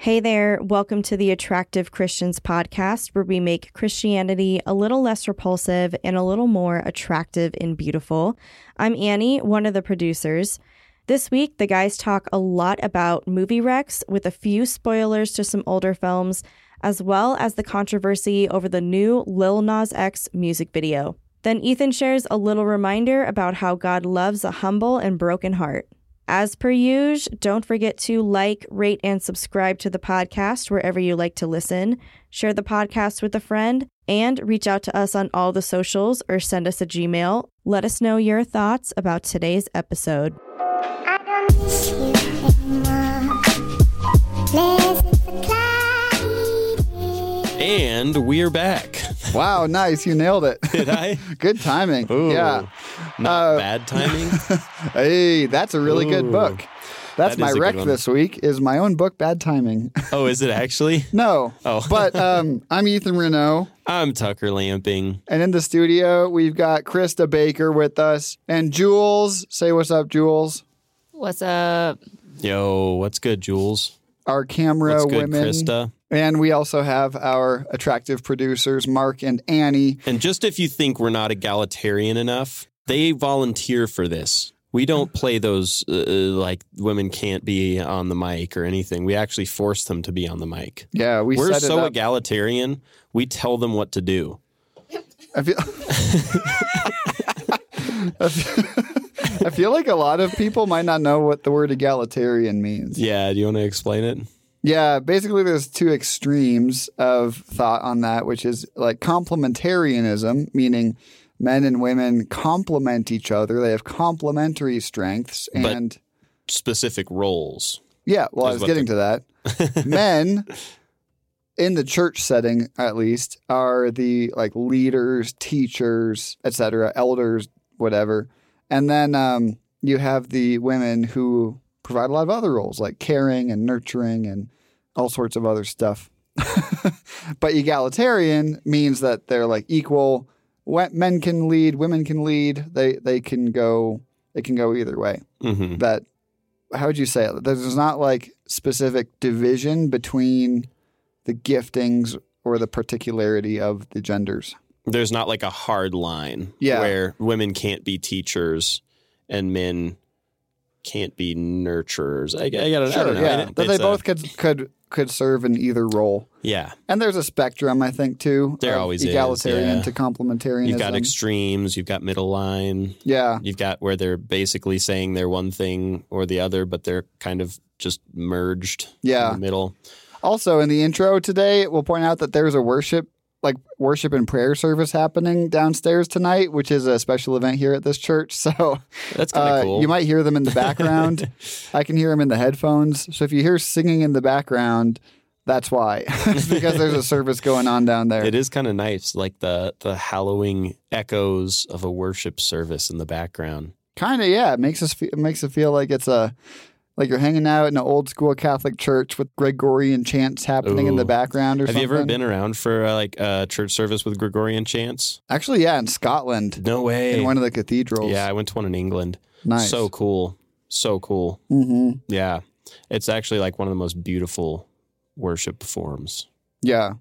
Hey there, welcome to the Attractive Christians podcast, where we make Christianity a little less repulsive and a little more attractive and beautiful. I'm Annie, one of the producers. This week, the guys talk a lot about movie wrecks with a few spoilers to some older films, as well as the controversy over the new Lil Nas X music video. Then Ethan shares a little reminder about how God loves a humble and broken heart. As per usual, don't forget to like, rate, and subscribe to the podcast wherever you like to listen. Share the podcast with a friend and reach out to us on all the socials or send us a Gmail. Let us know your thoughts about today's episode. And we're back. Wow, nice. You nailed it. Did I? good timing. Ooh, Yeah. Not Uh, bad timing. Hey, that's a really good book. That's That my is a rec good one. this week is my own book, Bad Timing. oh, is it actually? no. Oh. but um, I'm Ethan Renault. I'm Tucker Lamping. And in the studio, we've got Krista Baker with us and Jules. Say what's up, Jules. What's up? Yo, what's good, Jules? Our camera good, women. Krista? And we also have our attractive producers, Mark and Annie. And just if you think we're not egalitarian enough, they volunteer for this. We don't play those uh, like women can't be on the mic or anything. We actually force them to be on the mic. Yeah, we We're so egalitarian. We tell them what to do. I feel I feel- I feel like a lot of people might not know what the word egalitarian means. Yeah, do you want to explain it? Yeah, basically there's two extremes of thought on that, which is like complementarianism, meaning men and women complement each other. They have complementary strengths But- and Specific roles. yeah, well I was getting the- to that. men in the church setting at least are the like leaders, teachers, etc., elders, whatever. And then um, you have the women who provide a lot of other roles like caring and nurturing and all sorts of other stuff. but egalitarian means that they're like equal. Men can lead, women can lead. They they can go. It can go either way hmm that how would you say it? There's not like specific division between the giftings or the particularity of the genders. There's not like a hard line Yeah. where women can't be teachers and men can't be nurturers. I, I, gotta, I don't know. yeah, It- they it's a- both could could could serve in either role. yeah. And there's a spectrum, I think, too. There always is, egalitarian yeah. to complementarianism. You've got extremes. You've got middle line. yeah, You've got where they're basically saying they're one thing or the other, but they're kind of just merged Yeah. in the middle. Also, in the intro today, we'll point out that there's a worship, like worship and prayer service happening downstairs tonight, which is a special event here at this church. So That's kind of Uh, cool. You might hear them in the background. I can hear them in the headphones. So if you hear singing in the background, that's why. it's because there's a service going on down there. it is kind of nice, like the the hallowing echoes of a worship service in the background. Kind of, yeah. It makes us fe- it makes it feel like it's a like you're hanging out in an old school Catholic church with Gregorian chants happening in the background or Have something. you ever been around for uh, like a church service with Gregorian chants? Actually, yeah, in Scotland, No way. in one of the cathedrals. Yeah, I went to one in England. nice. So cool. So cool. hmm Yeah. It's actually like one of the most beautiful worship forms. Yeah.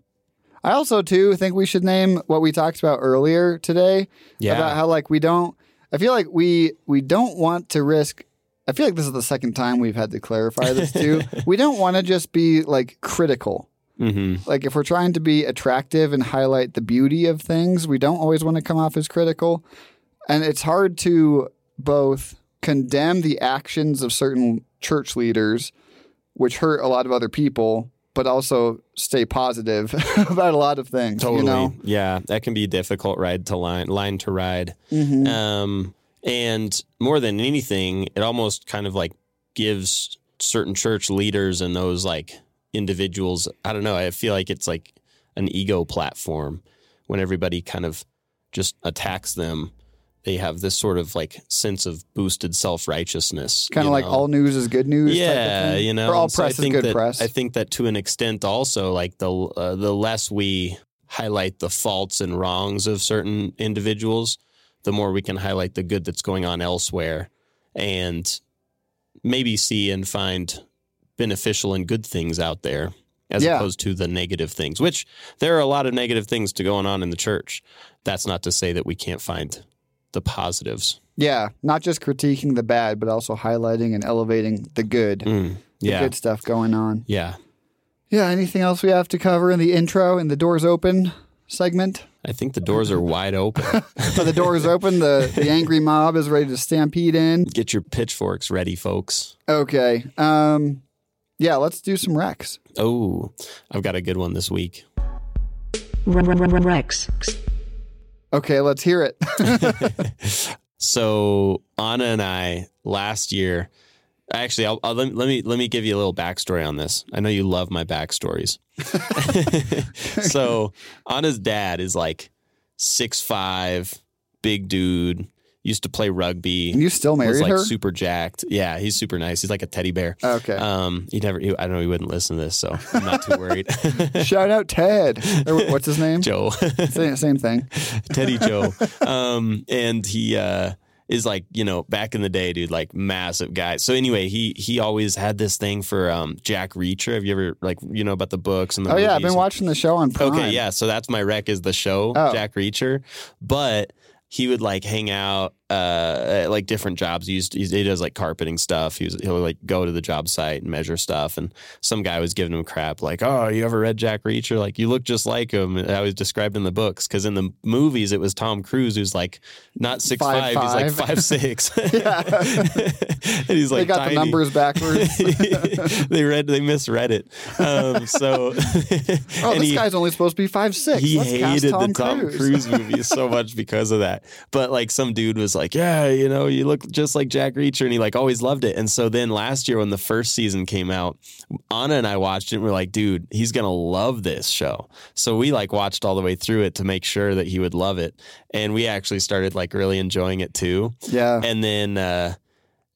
I also too think we should name what we talked about earlier today Yeah. about how like we don't I feel like we we don't want to risk I feel like this is the second time we've had to clarify this too. we don't want to just be like critical. hmm Like if we're trying to be attractive and highlight the beauty of things, we don't always want to come off as critical. And it's hard to both condemn the actions of certain church leaders which hurt a lot of other people, but also stay positive about a lot of things. Totally. You know? Yeah. That can be a difficult ride to line line to ride. Mhm. Um, and more than anything, it almost kind of like gives certain church leaders and those like individuals, I don't know, I feel like it's like an ego platform when everybody kind of just attacks them. They have this sort of like sense of boosted self righteousness. Kind of like all news is good news. yeah, you know, or all so I press is good that, press. I think that to an extent, also, like the uh, the less we highlight the faults and wrongs of certain individuals, the more we can highlight the good that's going on elsewhere, and maybe see and find beneficial and good things out there as Yeah. opposed to the negative things, which there are a lot of negative things to going on in the church. That's not to say that we can't find the positives. Yeah, not just critiquing the bad, but also highlighting and elevating the good, Mm, the good stuff going on. Yeah. Yeah, anything else we have to cover in the intro and the doors open segment? I think the doors are wide open. So the door is open, the, the angry mob is ready to stampede in. Get your pitchforks ready, folks. Okay. Um yeah, let's do some Rex. Oh, I've got a good one this week. Run, run, run, run, rex. Okay, let's hear it. So Anna and I last year, actually, I'll, I'll, let, let me let me give you a little backstory on this. I know you love my backstories. so Anna's dad is like six five, big dude. Used to play rugby. And you still was married like her? super jacked. Yeah, he's super nice. He's like a teddy bear. Okay. Um, he never. He, I know he wouldn't listen to this, so I'm not too worried. Shout out Ted. Or what's his name? Joe. Same, same thing. Teddy Joe. Um, and he uh, is like, you know, back in the day, dude, like massive guy. So anyway, he he always had this thing for um, Jack Reacher. Have you ever like you know about the books and the Oh yeah, I've been watching the show on Prime. Okay, yeah. So that's my rec is the show Oh. Jack Reacher, but he would like hang out uh, like different jobs. He used he, he does like carpeting stuff. He was, he'll like go to the job site and measure stuff. And some guy was giving him crap like, "Oh, you ever read Jack Reacher? Like you look just like him." And I was described in the books because in the movies it was Tom Cruise who's like not six Five, five, he's like five. five six. and he's like They got tiny. the numbers backwards. they read they misread it. Um, so Oh, and this he- guy's only supposed to be five six. he Let's hated Tom the Tom Cruise. Cruise movies so much because of that. But like some dude was like, "Yeah, you know, you look just like Jack Reacher," and he like always loved it. And so then last year when the first season came out, Anna and I watched it. and We're like, "Dude, he's gonna love this show." So we like watched all the way through it to make sure that he would love it, and we actually started like really enjoying it too. Yeah. And then uh,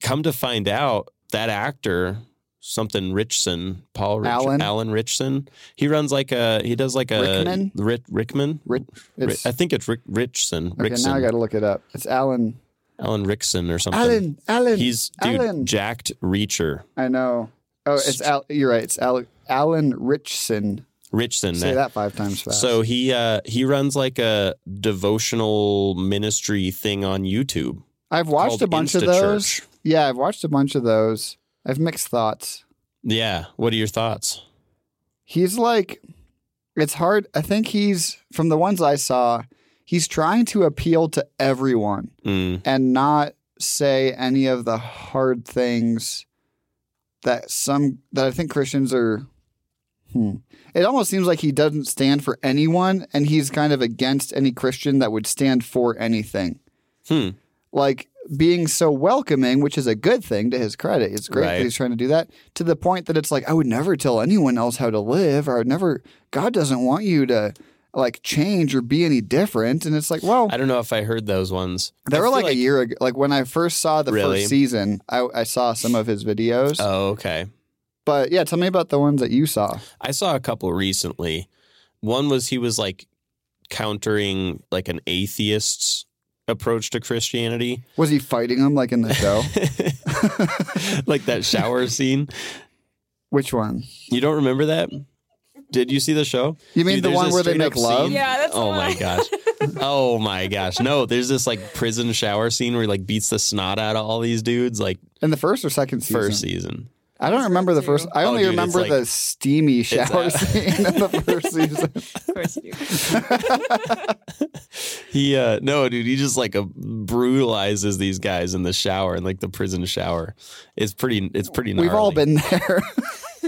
come to find out that actor, something Ritchson, Paul Rich- Alan? Alan Ritchson, he runs like a he does like a Rickman? Rick, Rickman. Rick, it's, I think it's Rick, Ritchson. okay, Rickson. now I got to look it up. It's Alan. Alan Rickson or something. Alan. Alan. He's dude Alan. jacked reacher. I know. Oh, it's Al. You're right. It's Al, Alan Ritchson. Ritchson. Say that five times fast. So he uh, he runs like a devotional ministry thing on YouTube. I've watched a bunch of those. Church. Yeah, I've watched a bunch of those. I've mixed thoughts. Yeah. What are your thoughts? He's like, it's hard. I think he's from the ones I saw. He's trying to appeal to everyone Mm, and not say any of the hard things that some that I think Christians are. Hmm. It almost seems like he doesn't stand for anyone, and he's kind of against any Christian that would stand for anything. Hmm. Like being so welcoming, which is a good thing to his credit. It's great Right. that he's trying to do that to the point that it's like, I would never tell anyone else how to live, or I would never, God doesn't want you to like change or be any different. And it's like, well, I don't know if I heard those ones. they I were feel like, a year ago. Like when I first saw the Really? first season, I, I saw some of his videos. Oh, okay. But yeah, tell me about the ones that you saw. I saw a couple recently. One was he was like countering like an atheist's approach to Christianity. Was he fighting them like in the show? like that shower scene. Which one? You don't remember that? Did you see the show? You mean Dude, the one where they make love? scene- Yeah, that's the Oh my one. gosh. Oh my gosh. No, there's this like prison shower scene where he like beats the snot out of all these dudes like In the first or second season? first season. I don't remember the first. I Oh, only dude, remember like- the steamy shower scene in the first season. Of course you do. He uh no, dude, he just like uh, brutalizes these guys in the shower and like the prison shower. It's pretty it's pretty gnarly. We've all been there.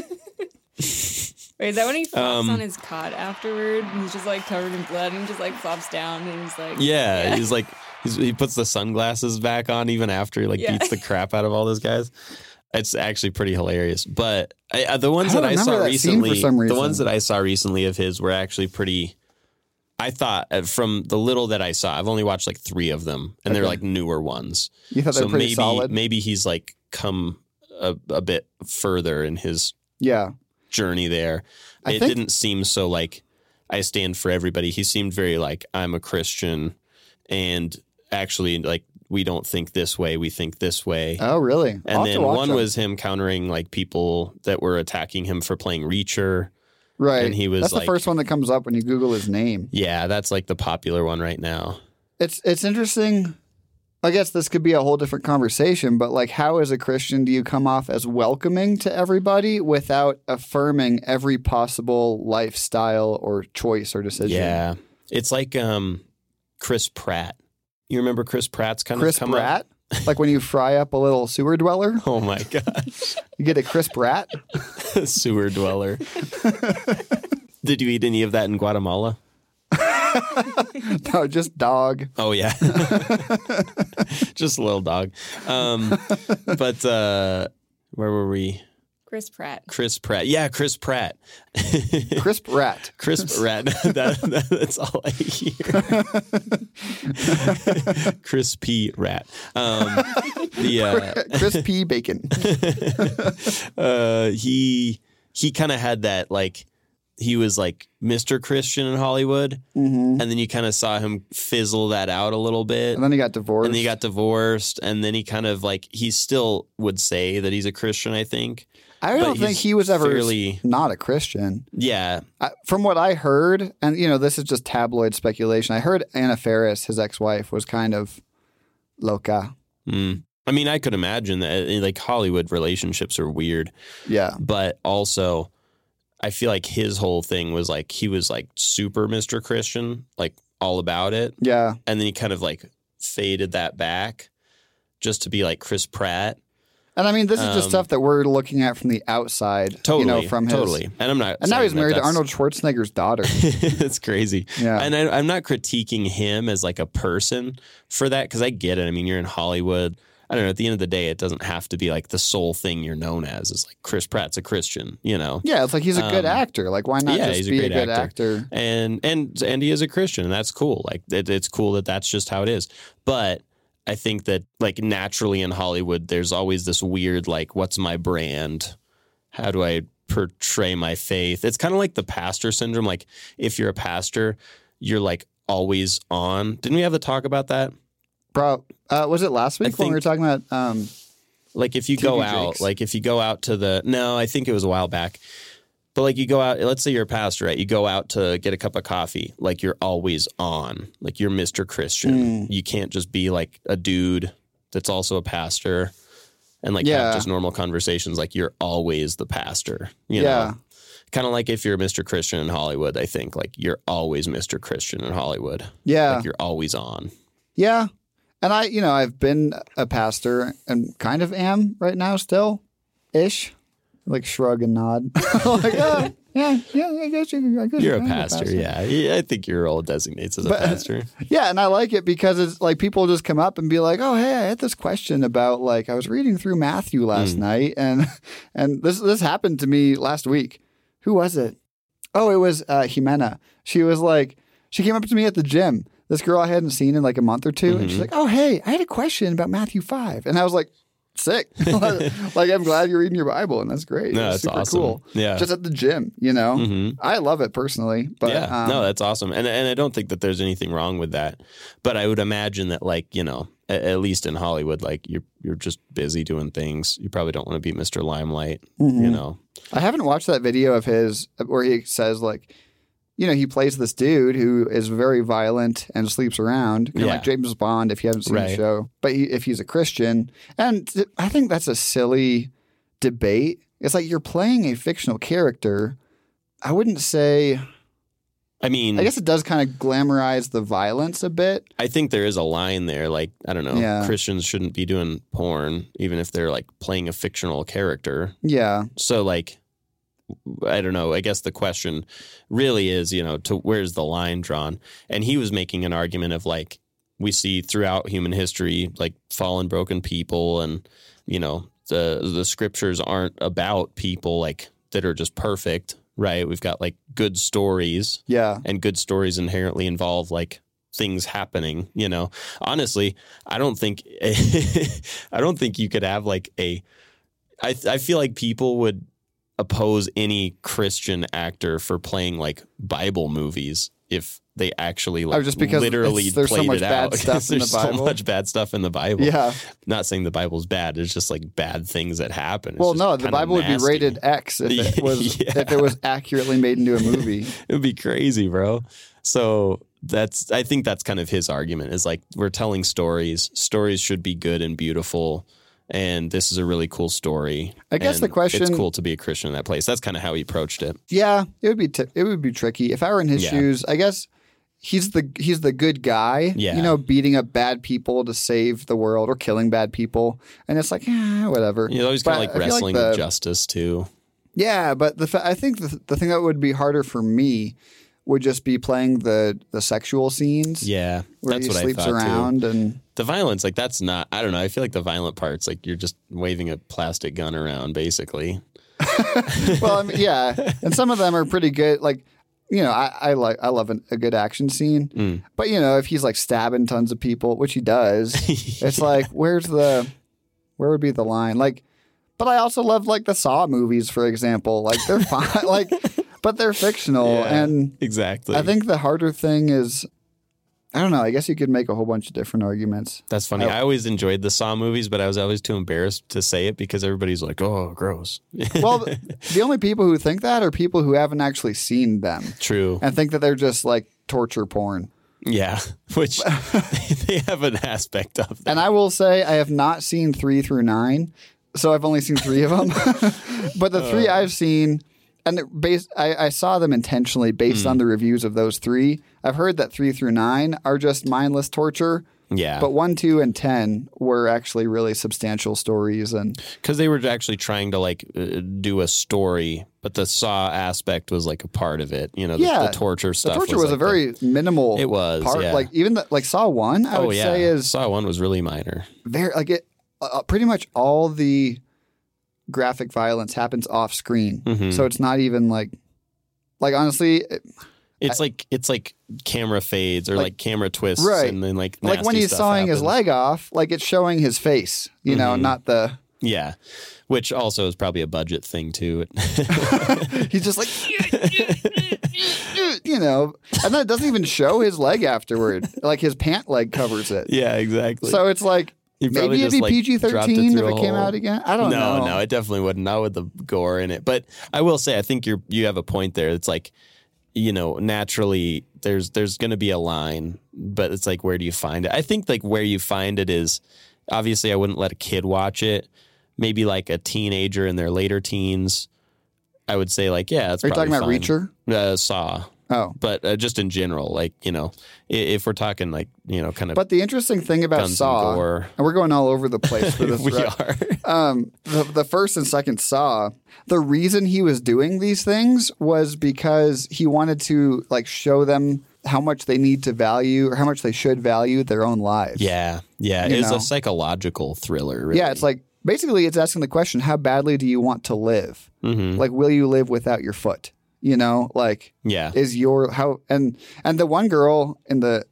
Wait, is that when he flops Um, on his cot afterward? And he's just like covered in blood and he just like flops down and he's like, Yeah, he's like he's, he puts the sunglasses back on even after he like Yeah. beats the crap out of all those guys. It's actually pretty hilarious. But I, uh, the ones I that I saw that recently, the ones that I saw recently of his were actually pretty. I thought uh, from the little that I saw, I've only watched like three of them, and they're like newer ones. You thought so were pretty maybe solid. maybe he's like come a, a bit further in his yeah, journey there. I it think- didn't seem so like I stand for everybody. He seemed very like I'm a Christian and actually like we don't think this way, we think this way. Oh, really? I'll and then one was him countering like people that were attacking him for playing Reacher. right. and he was That's like- the first one that comes up when you Google his name. Yeah, that's like the popular one right now. It's it's interesting. I guess this could be a whole different conversation, but like, how as a Christian do you come off as welcoming to everybody without affirming every possible lifestyle or choice or decision? Yeah. It's like um Chris Pratt. You remember Chris Pratt's kind Chris of Chris Pratt, like when you fry up a little sewer dweller, Oh my gosh. you get a Chris Pratt. Sewer dweller. Did you eat any of that in Guatemala? no, just dog. Oh yeah. Just a little dog. Um but uh where were we? Chris Pratt. Chris Pratt. Yeah, Chris Pratt. Chris Pratt. Chris Pratt. that, that- that's all I hear. Chris P. Rat. Um, the uh, Chris P. Bacon. uh, he he kind of had that like he was like Mr. Christian in Hollywood, hmm and then you kind of saw him fizzle that out a little bit. And then he got divorced. And then he got divorced, and then he kind of like he still would say that he's a Christian. I think, I don't think he was ever fairly- not a Christian. yeah, I, from what I heard, and you know, this is just tabloid speculation. I heard Anna Faris, his ex-wife, was kind of loca. Mm. I mean, I could imagine that uh, like Hollywood relationships are weird, Yeah, but also I feel like his whole thing was like he was like super Mr. Christian, like all about it, yeah, and then he kind of like faded that back just to be like Chris Pratt. And I mean, this is just Um, stuff that we're looking at from the outside. Totally, you know, from his. totally. And I'm not. And now he's married to Arnold Schwarzenegger's daughter. it's crazy. Yeah, And I, I'm not critiquing him as like a person for that because I get it. I mean, you're in Hollywood. I don't know. At the end of the day, it doesn't have to be like the sole thing you're known as. Is like Chris Pratt's a Christian, you know. yeah, it's like he's a good Um, actor. Like, why not yeah, just he's a be a, great good actor. actor? and and and he is a Christian, and that's cool. Like it, it's cool that that's just how it is. But I think that like naturally in Hollywood, there's always this weird like, what's my brand? How do I portray my faith? It's kind of like the pastor syndrome. Like if you're a pastor, you're like always on. Didn't we have the talk about that? Bro, uh, was it last week when we were talking about? Um, Like if you go TV out, like if you go out to the no, I think it was a while back. But like you go out, let's say you're a pastor, right? You go out to get a cup of coffee, like you're always on. Like you're Mr. Christian. Mm. You can't just be like a dude that's also a pastor and like Yeah. have just normal conversations like you're always the pastor. You yeah, know? Kind of like if you're Mr. Christian in Hollywood, I think like you're always Mr. Christian in Hollywood. yeah, Like you're always on. yeah. And I, you know, I've been a pastor and kind of am right now still, ish. Like shrug and nod. like, oh, yeah, yeah, I guess you. I guess You're a pastor, yeah. Yeah, I think your role designates as a But- pastor. Yeah, and I like it because it's like people just come up and be like, "Oh, hey, I had this question about like I was reading through Matthew last Mm. night, and and this this happened to me last week. Who was it? Oh, it was uh, Jimena. She was like, she came up to me at the gym. This girl I hadn't seen in like a month or 2 and she's Mhm. like, "Oh, hey, I had a question about Matthew 5. and I was like, "Sick! like, I'm glad you're reading your Bible, and that's great. No, That's super awesome. cool. Yeah. Just at the gym, you know. hmm I love it personally, but yeah, um, no, that's awesome, and and I don't think that there's anything wrong with that. But I would imagine that, like you know, at, at least in Hollywood, like you're you're just busy doing things. You probably don't want to be Mr. Limelight. mhm. You know, I haven't watched that video of his where he says like, you know, he plays this dude who is very violent and sleeps around, kind of Yeah. like James Bond if you haven't seen the show. But he, if he's a Christian, and th- I think that's a silly debate. It's like you're playing a fictional character. I wouldn't say. I mean, I guess it does kind of glamorize the violence a bit. I think there is a line there. Like I don't know, Yeah. Christians shouldn't be doing porn, even if they're like playing a fictional character. Yeah, So like. I don't know. I guess the question really is, you know, to where's the line drawn? And he was making an argument of like we see throughout human history, like fallen, broken people, and you know the the scriptures aren't about people like that are just perfect, right? We've got like good stories, yeah, and good stories inherently involve like things happening. You know, honestly, I don't think I don't think you could have like a. I I feel like people would oppose any Christian actor for playing like Bible movies if they actually oh, like Oh, just because literally there's so played much it bad out. stuff in the there's Bible. so much bad stuff in the Bible. Yeah. Not saying the Bible's bad. It's just like bad things that happen. It's Well, no, the Bible would be rated X if it was Yeah. if it was accurately made into a movie. It would be crazy, bro. So that's I think that's kind of his argument is like we're telling stories. Stories should be good and beautiful. And this is a really cool story. I guess the question- it's cool to be a Christian in that place. That's kind of how he approached it. Yeah, it would be t- it would be tricky if I were in his Yeah. shoes. I guess he's the he's the good guy. Yeah. you know, beating up bad people to save the world or killing bad people, and it's like eh, whatever. He's always kind of like I wrestling the- with justice too. Yeah, but the fa- I think the the thing that would be harder for me would just be playing the the sexual scenes. Yeah, Where that's he what sleeps I thought too. and The violence, like that's not. I don't know. I feel like the violent parts, like you're just waving a plastic gun around, basically. well, I mean, yeah, and some of them are pretty good. Like, you know, I, I like I love an, a good action scene, Mm. but you know, if he's like stabbing tons of people, which he does, it's like where's the where would be the line? Like, but I also love like the Saw movies, for example. Like they're fine, like, but they're fictional, Yeah, and exactly. I think the harder thing is. I don't know. I guess you could make a whole bunch of different arguments. that's funny. I always enjoyed the Saw movies, but I was always too embarrassed to say it because everybody's like, "Oh, gross." Well, the only people who think that are people who haven't actually seen them True. and think that they're just like torture porn. Yeah, which they have an aspect of that. And I will say I have not seen three through nine, so I've only seen three of them. but the three oh. I've seen, and based, I, I saw them intentionally based on the reviews of those three. I've heard that three through nine are just mindless torture, Yeah, but one, two, and ten were actually really substantial stories. And because they were actually trying to like uh, do a story, but the Saw aspect was like a part of it. You know, the, Yeah, the torture the stuff. torture was, like a very minimal. It was, part. yeah. Like even the, like Saw one, I oh would yeah, say is Saw one was really minor. very like it. Uh, pretty much all the graphic violence happens off screen, Mhm. so it's not even like, like honestly, it- It's like it's like camera fades or Like- like, camera twists, Right. and then like like when he's sawing his leg off, like it's showing his face, you know, Mhm. not the. Yeah, which also is probably a budget thing too. He's just like, you know, and then it doesn't even show his leg afterward. Like his pant leg covers it. yeah, exactly. So it's like He maybe it'd be like, PG thirteen if it came out again. I don't no, know. no, no, it definitely wouldn't. Not with the gore in it. But I will say, I think you're you have a point there. It's like, you know, naturally there's there's going to be a line, but it's like where do you find it? I think like where you find it is obviously I wouldn't let a kid watch it. Maybe like a teenager in their later teens. I would say like yeah, it's Are you talking about probably Reacher? fine. Uh, Saw, Oh, but uh, just in general, like you know, if we're talking like you know, kind of but the interesting thing about Saw, and gore, and we're going all over the place for this. we are. um, the, the first and second Saw, the reason he was doing these things was because he wanted to like show them how much they need to value or how much they should value their own lives. Yeah, yeah. You It's know? a psychological thriller. Really. Yeah, it's like basically it's asking the question, how badly do you want to live? Mhm. Like, will you live without your foot? You know, like yeah, is your how and and the one girl in the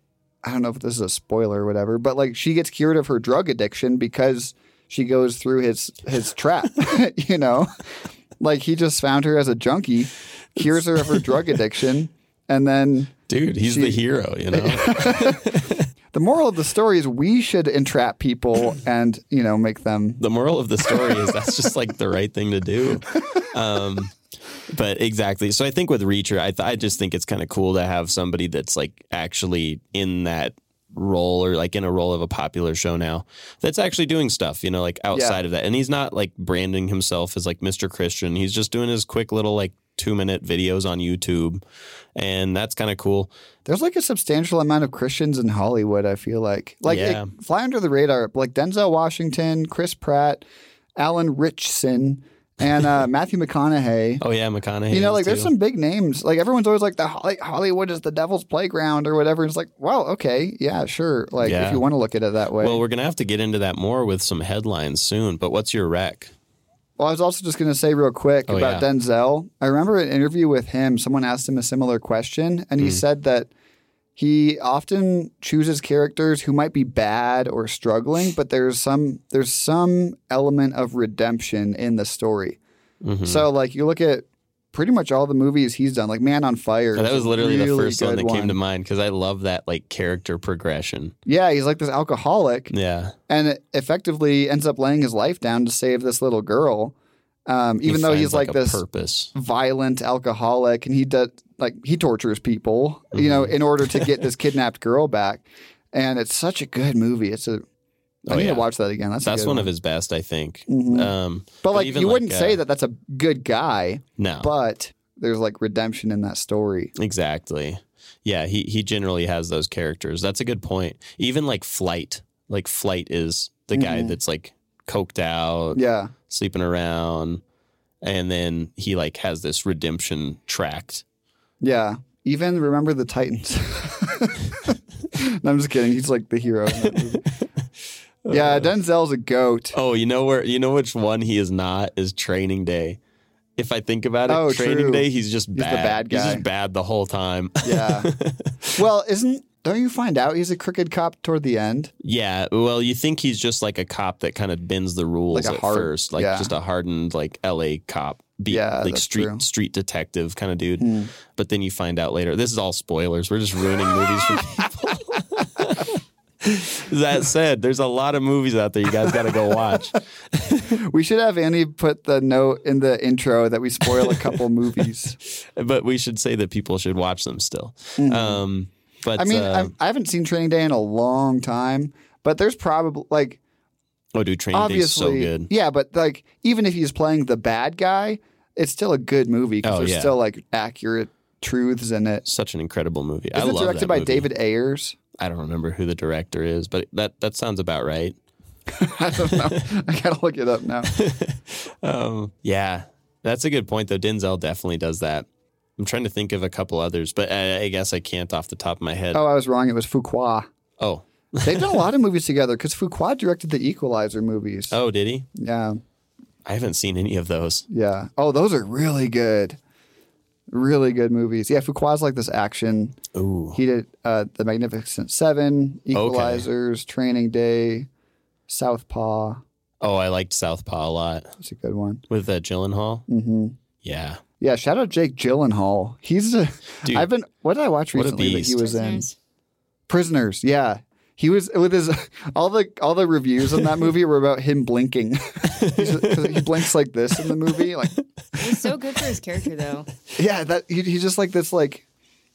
I don't know if this is a spoiler or whatever, but like she gets cured of her drug addiction because she goes through his his trap. you know, like he just found her as a junkie, cures her of her drug addiction, and then dude, he's She- the hero. You know. the moral of the story is we should entrap people and you know make them. the moral of the story is that's just like the right thing to do. Um, but exactly. So I think with Reacher, I, th- I just think it's kind of cool to have somebody that's like actually in that role or like in a role of a popular show now that's actually doing stuff, you know, like outside of that. And he's not like branding himself as like Mr. Christian. He's just doing his quick little like two minute videos on YouTube. And that's kind of cool. There's like a substantial amount of Christians in Hollywood. I feel like like Yeah. it- fly under the radar, like Denzel Washington, Chris Pratt, Alan Ritchson, and uh, Matthew McConaughey. Oh yeah, McConaughey. You know, like there's too. some big names. Like everyone's always like the Holly- Hollywood is the devil's playground or whatever. It's like, well, okay, yeah, sure. Like Yeah. if you want to look at it that way. Well, we're gonna have to get into that more with some headlines soon. But what's your rec? Well, I was also just going to say real quick Oh, about yeah. Denzel. I remember an interview with him. Someone asked him a similar question, and he Hmm. said that he often chooses characters who might be bad or struggling, but there's some there's some element of redemption in the story. Mhm. So, like you look at pretty much all the movies he's done. Like Man on Fire. That was literally the first one that came to mind because I love that like character progression. Yeah, he's like this alcoholic, Yeah, and effectively ends up laying his life down to save this little girl. Um, He even though he's finds, like, this purpose. violent alcoholic, and he does like he tortures people, you know, Mm-hmm. in order to get this kidnapped girl back. And it's such a good movie. It's a I Oh, need yeah. to watch that again. That's a That's good one of his best, I think. Mhm. Um, But like, even you wouldn't like, say uh, that that's a good guy, no, but there's like redemption in that story. exactly. Yeah, he he generally has those characters. That's a good point. Even like Flight, like Flight is the guy Mhm. that's like coked out, Yeah, sleeping around, and then he like has this redemption tract. yeah. Even remember the Titans. no, I'm just kidding. He's like the hero. In that movie. yeah, uh, Denzel's a goat. Oh, you know where you know which one he is not is Training Day. If I think about it, Oh, Training true. Day, he's just the bad. bad He's guy. just bad the whole time. Yeah. well, isn't don't you find out he's a crooked cop toward the end? Yeah, well, you think he's just like a cop that kind of bends the rules Like a at hard- first, like yeah. just a hardened like L.A. cop, beat, Yeah, like street true. street detective kind of dude. Hmm. But then you find out later. This is all spoilers. We're just ruining movies for people. that said, there's a lot of movies out there you guys got to go watch. We should have Andy put the note in the intro that we spoil a couple movies. But we should say that people should watch them still. Um, but. I mean, uh, I haven't seen Training Day in a long time, but there's probably like oh, dude, Training Day is so good. yeah. But like, even if he's playing the bad guy, it's still a good movie because Oh, there's yeah. still like accurate truths in it. Such an incredible movie. Isn't it love directed by movie. David Ayers? I don't remember who the director is, but that that sounds about right. I don't know. I gotta look it up now. Um, yeah, that's a good point, though. Denzel definitely does that. I'm trying to think of a couple others, but I, I guess I can't off the top of my head. Oh, I was wrong. It was Fuqua. Oh, They've done a lot of movies together because Fuqua directed the Equalizer movies. oh, did he? Yeah, I haven't seen any of those. yeah. Oh, those are really good. Really good movies. Yeah, Fuqua's like this action. Ooh, He did uh, The Magnificent Seven, Equalizers, Training Day, Southpaw. oh, I liked Southpaw a lot That's a good one. with uh, Gyllenhaal. Mm-hmm. Yeah, Yeah, shout out Jake Gyllenhaal. He's a. Dude, I've been. What did I watch recently that he beast. was in? Prisoners. Prisoners. Yeah, he was with his all the all the reviews in that movie were about him blinking. He blinks like this in the movie. Like, It was so good for his character, though. yeah, that he, he's just like this. Like,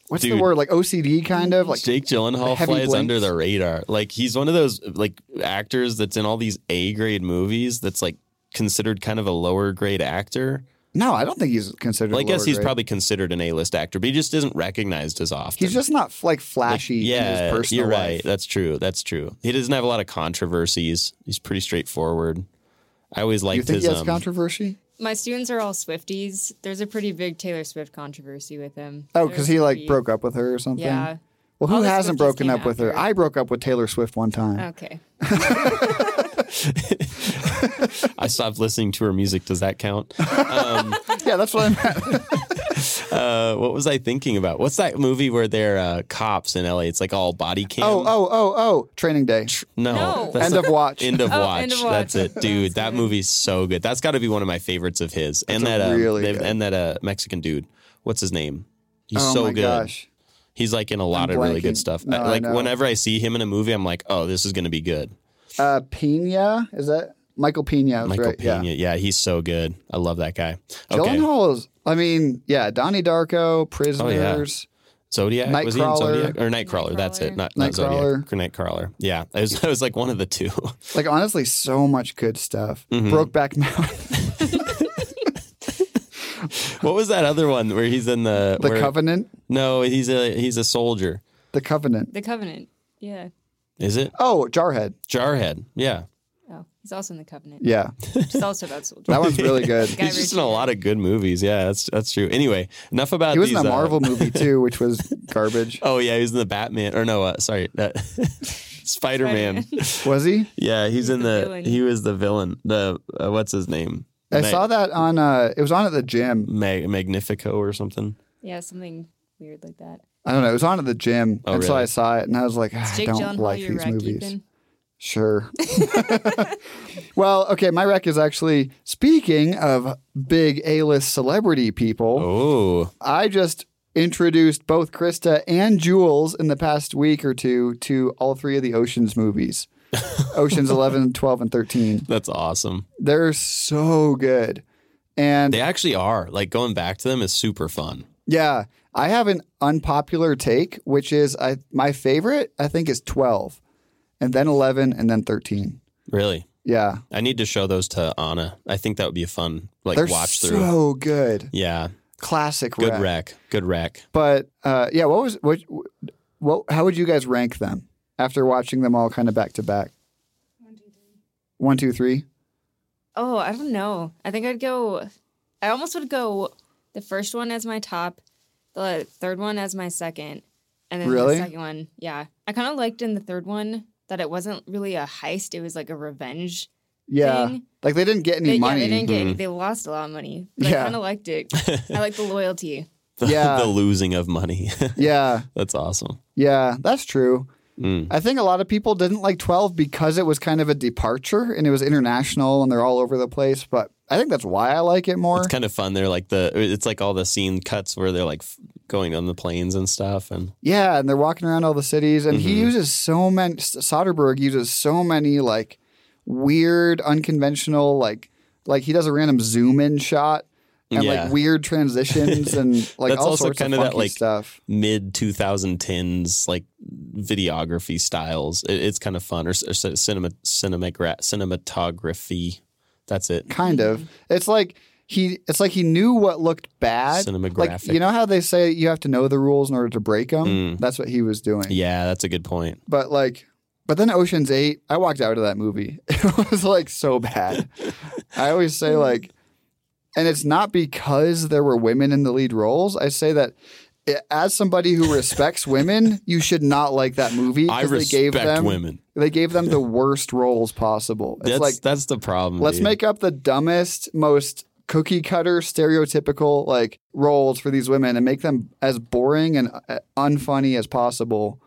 what's the word? Like OCD kind of. Like, Jake Gyllenhaal heavy flies blinks. under the radar. Like he's one of those like actors that's in all these A grade movies. That's like considered kind of a lower grade actor. No, I don't think he's considered. Well, I guess lower he's grade. probably considered an A list actor, but he just isn't recognized as often. He's just not like Like, flashy in yeah, his personal you're right. life. That's true. That's true. He doesn't have a lot of controversies. He's pretty straightforward. I always You liked think his. he has um, controversy? My students are all Swifties. There's a pretty big Taylor Swift controversy with him. Oh, because he like broke up with her or something. Yeah. Well, who hasn't Swifties broken came up with her? I broke up with Taylor Swift one time. Okay. I stopped listening to her music. Does that count? Um, yeah, that's what I meant. uh, what was I thinking about? What's that movie where they're uh, cops in LA? It's like all body cam. oh, oh, oh, oh! Training Day. no, No. that's End not- of watch. End of Oh, watch. End of Watch. That's it, dude. That's that movie's so good. That's got to be one of my favorites of his. and that a um, really they- good. and that uh, Mexican dude. What's his name? He's oh so my good. gosh. He's like in a lot I'm of really good stuff. No, I- I like know. whenever I see him in a movie, I'm like, oh, this is going to be good. Uh, Pena is that Michael Pena? that's Michael right, Pena, Yeah. yeah. he's so good. I love that guy. Okay, Gyllenhaal is. I mean, yeah, Donnie Darko, Prisoners. Zodiac was he in Nightcrawler. Zodiac or Nightcrawler? That's it, not, not Nightcrawler. Zodiac. Nightcrawler. Yeah, I was, I was like one of the two. Like honestly, so much good stuff. Mhm. Brokeback Mountain, what was that other one where he's in the The where- Covenant, No, he's a he's a soldier. The Covenant. The Covenant. Yeah. Is it Oh, Jarhead. Jarhead? Yeah, Oh, he's also in the Covenant. Yeah, It's also about soldiers. that one's really good. Guy he's just in a lot of good movies. Yeah, that's that's true. Anyway, enough about He was these, in a uh, Marvel movie too, which was garbage. Oh yeah, he was in the Batman or no, uh, sorry, uh, Spider Man. Was he? Yeah, he's, in the the. villain. He was the villain. The uh, what's his name? I Ma- saw that on. uh It was on at the gym. Mag- Magnifico or something. Yeah, something weird like that. I don't know. It was on at the gym, Oh, and so really? I saw it, and I was like, "Ah, I Jake don't Gyllenhaal like your these red movies. keeping? Sure. well, okay, my rec is actually speaking of big A-list celebrity people. Oh, I just introduced both Krista and Jules in the past week or two to all three of the Oceans movies. Oceans 11, 12, and 13. that's awesome. They're so good. And They actually are. Like going back to them is super fun. yeah, I have an unpopular take, which is I my favorite, I think, is 12, and then 11, and then 13. Really. Yeah. I need to show those to Anna. I think that would be a fun like They're watch so through. good. Yeah. Classic Good rec. rec. Good rec. But uh, yeah, what was what, what? How would you guys rank them after watching them all kind of back to back? One, two, three. Oh, I don't know. I think I'd go. I almost would go the first one as my top, the third one as my second, and then Really? the second one. Yeah, I kind of liked in the third one that it wasn't really a heist; it was like a revenge Yeah, thing. like they didn't get any They, money. Yeah, they didn't get. Mhm. They lost a lot of money. But Yeah. I kind of liked it. I like the loyalty. The, Yeah. the losing of money. yeah, that's awesome. yeah, that's true. Mm. I think a lot of people didn't like 12 because it was kind of a departure and it was international and they're all over the place. But I think that's why I like it more. It's kind of fun. They're like the. It's like all the scene cuts where they're like f- going on the planes and stuff. And Yeah, and they're walking around all the cities, and he Mhm. uses so many. Soderbergh uses so many like weird, unconventional, like like he does a random zoom in shot and Yeah. like weird transitions and like That's all also sorts kind of of that, funky like, stuff. mid 2010s like videography styles. It, it's kind of fun. Or, c- or c- cinema cinematography. That's it. Kind of. It's like he. It's like he knew what looked bad. Like Cinematographic. you know how they say you have to know the rules in order to break them. Mm. That's what he was doing. Yeah, that's a good point. But like, but then Ocean's Eight, I walked out of that movie. It was like so bad. I always say like, and it's not because there were women in the lead roles. I say that as somebody who respects women, you should not like that movie. I 'cause they gave them, women. They gave them the worst roles possible. It's That's like that's the problem. let's dude. make up the dumbest, most cookie cutter, stereotypical like roles for these women and make them as boring and uh, unfunny as possible.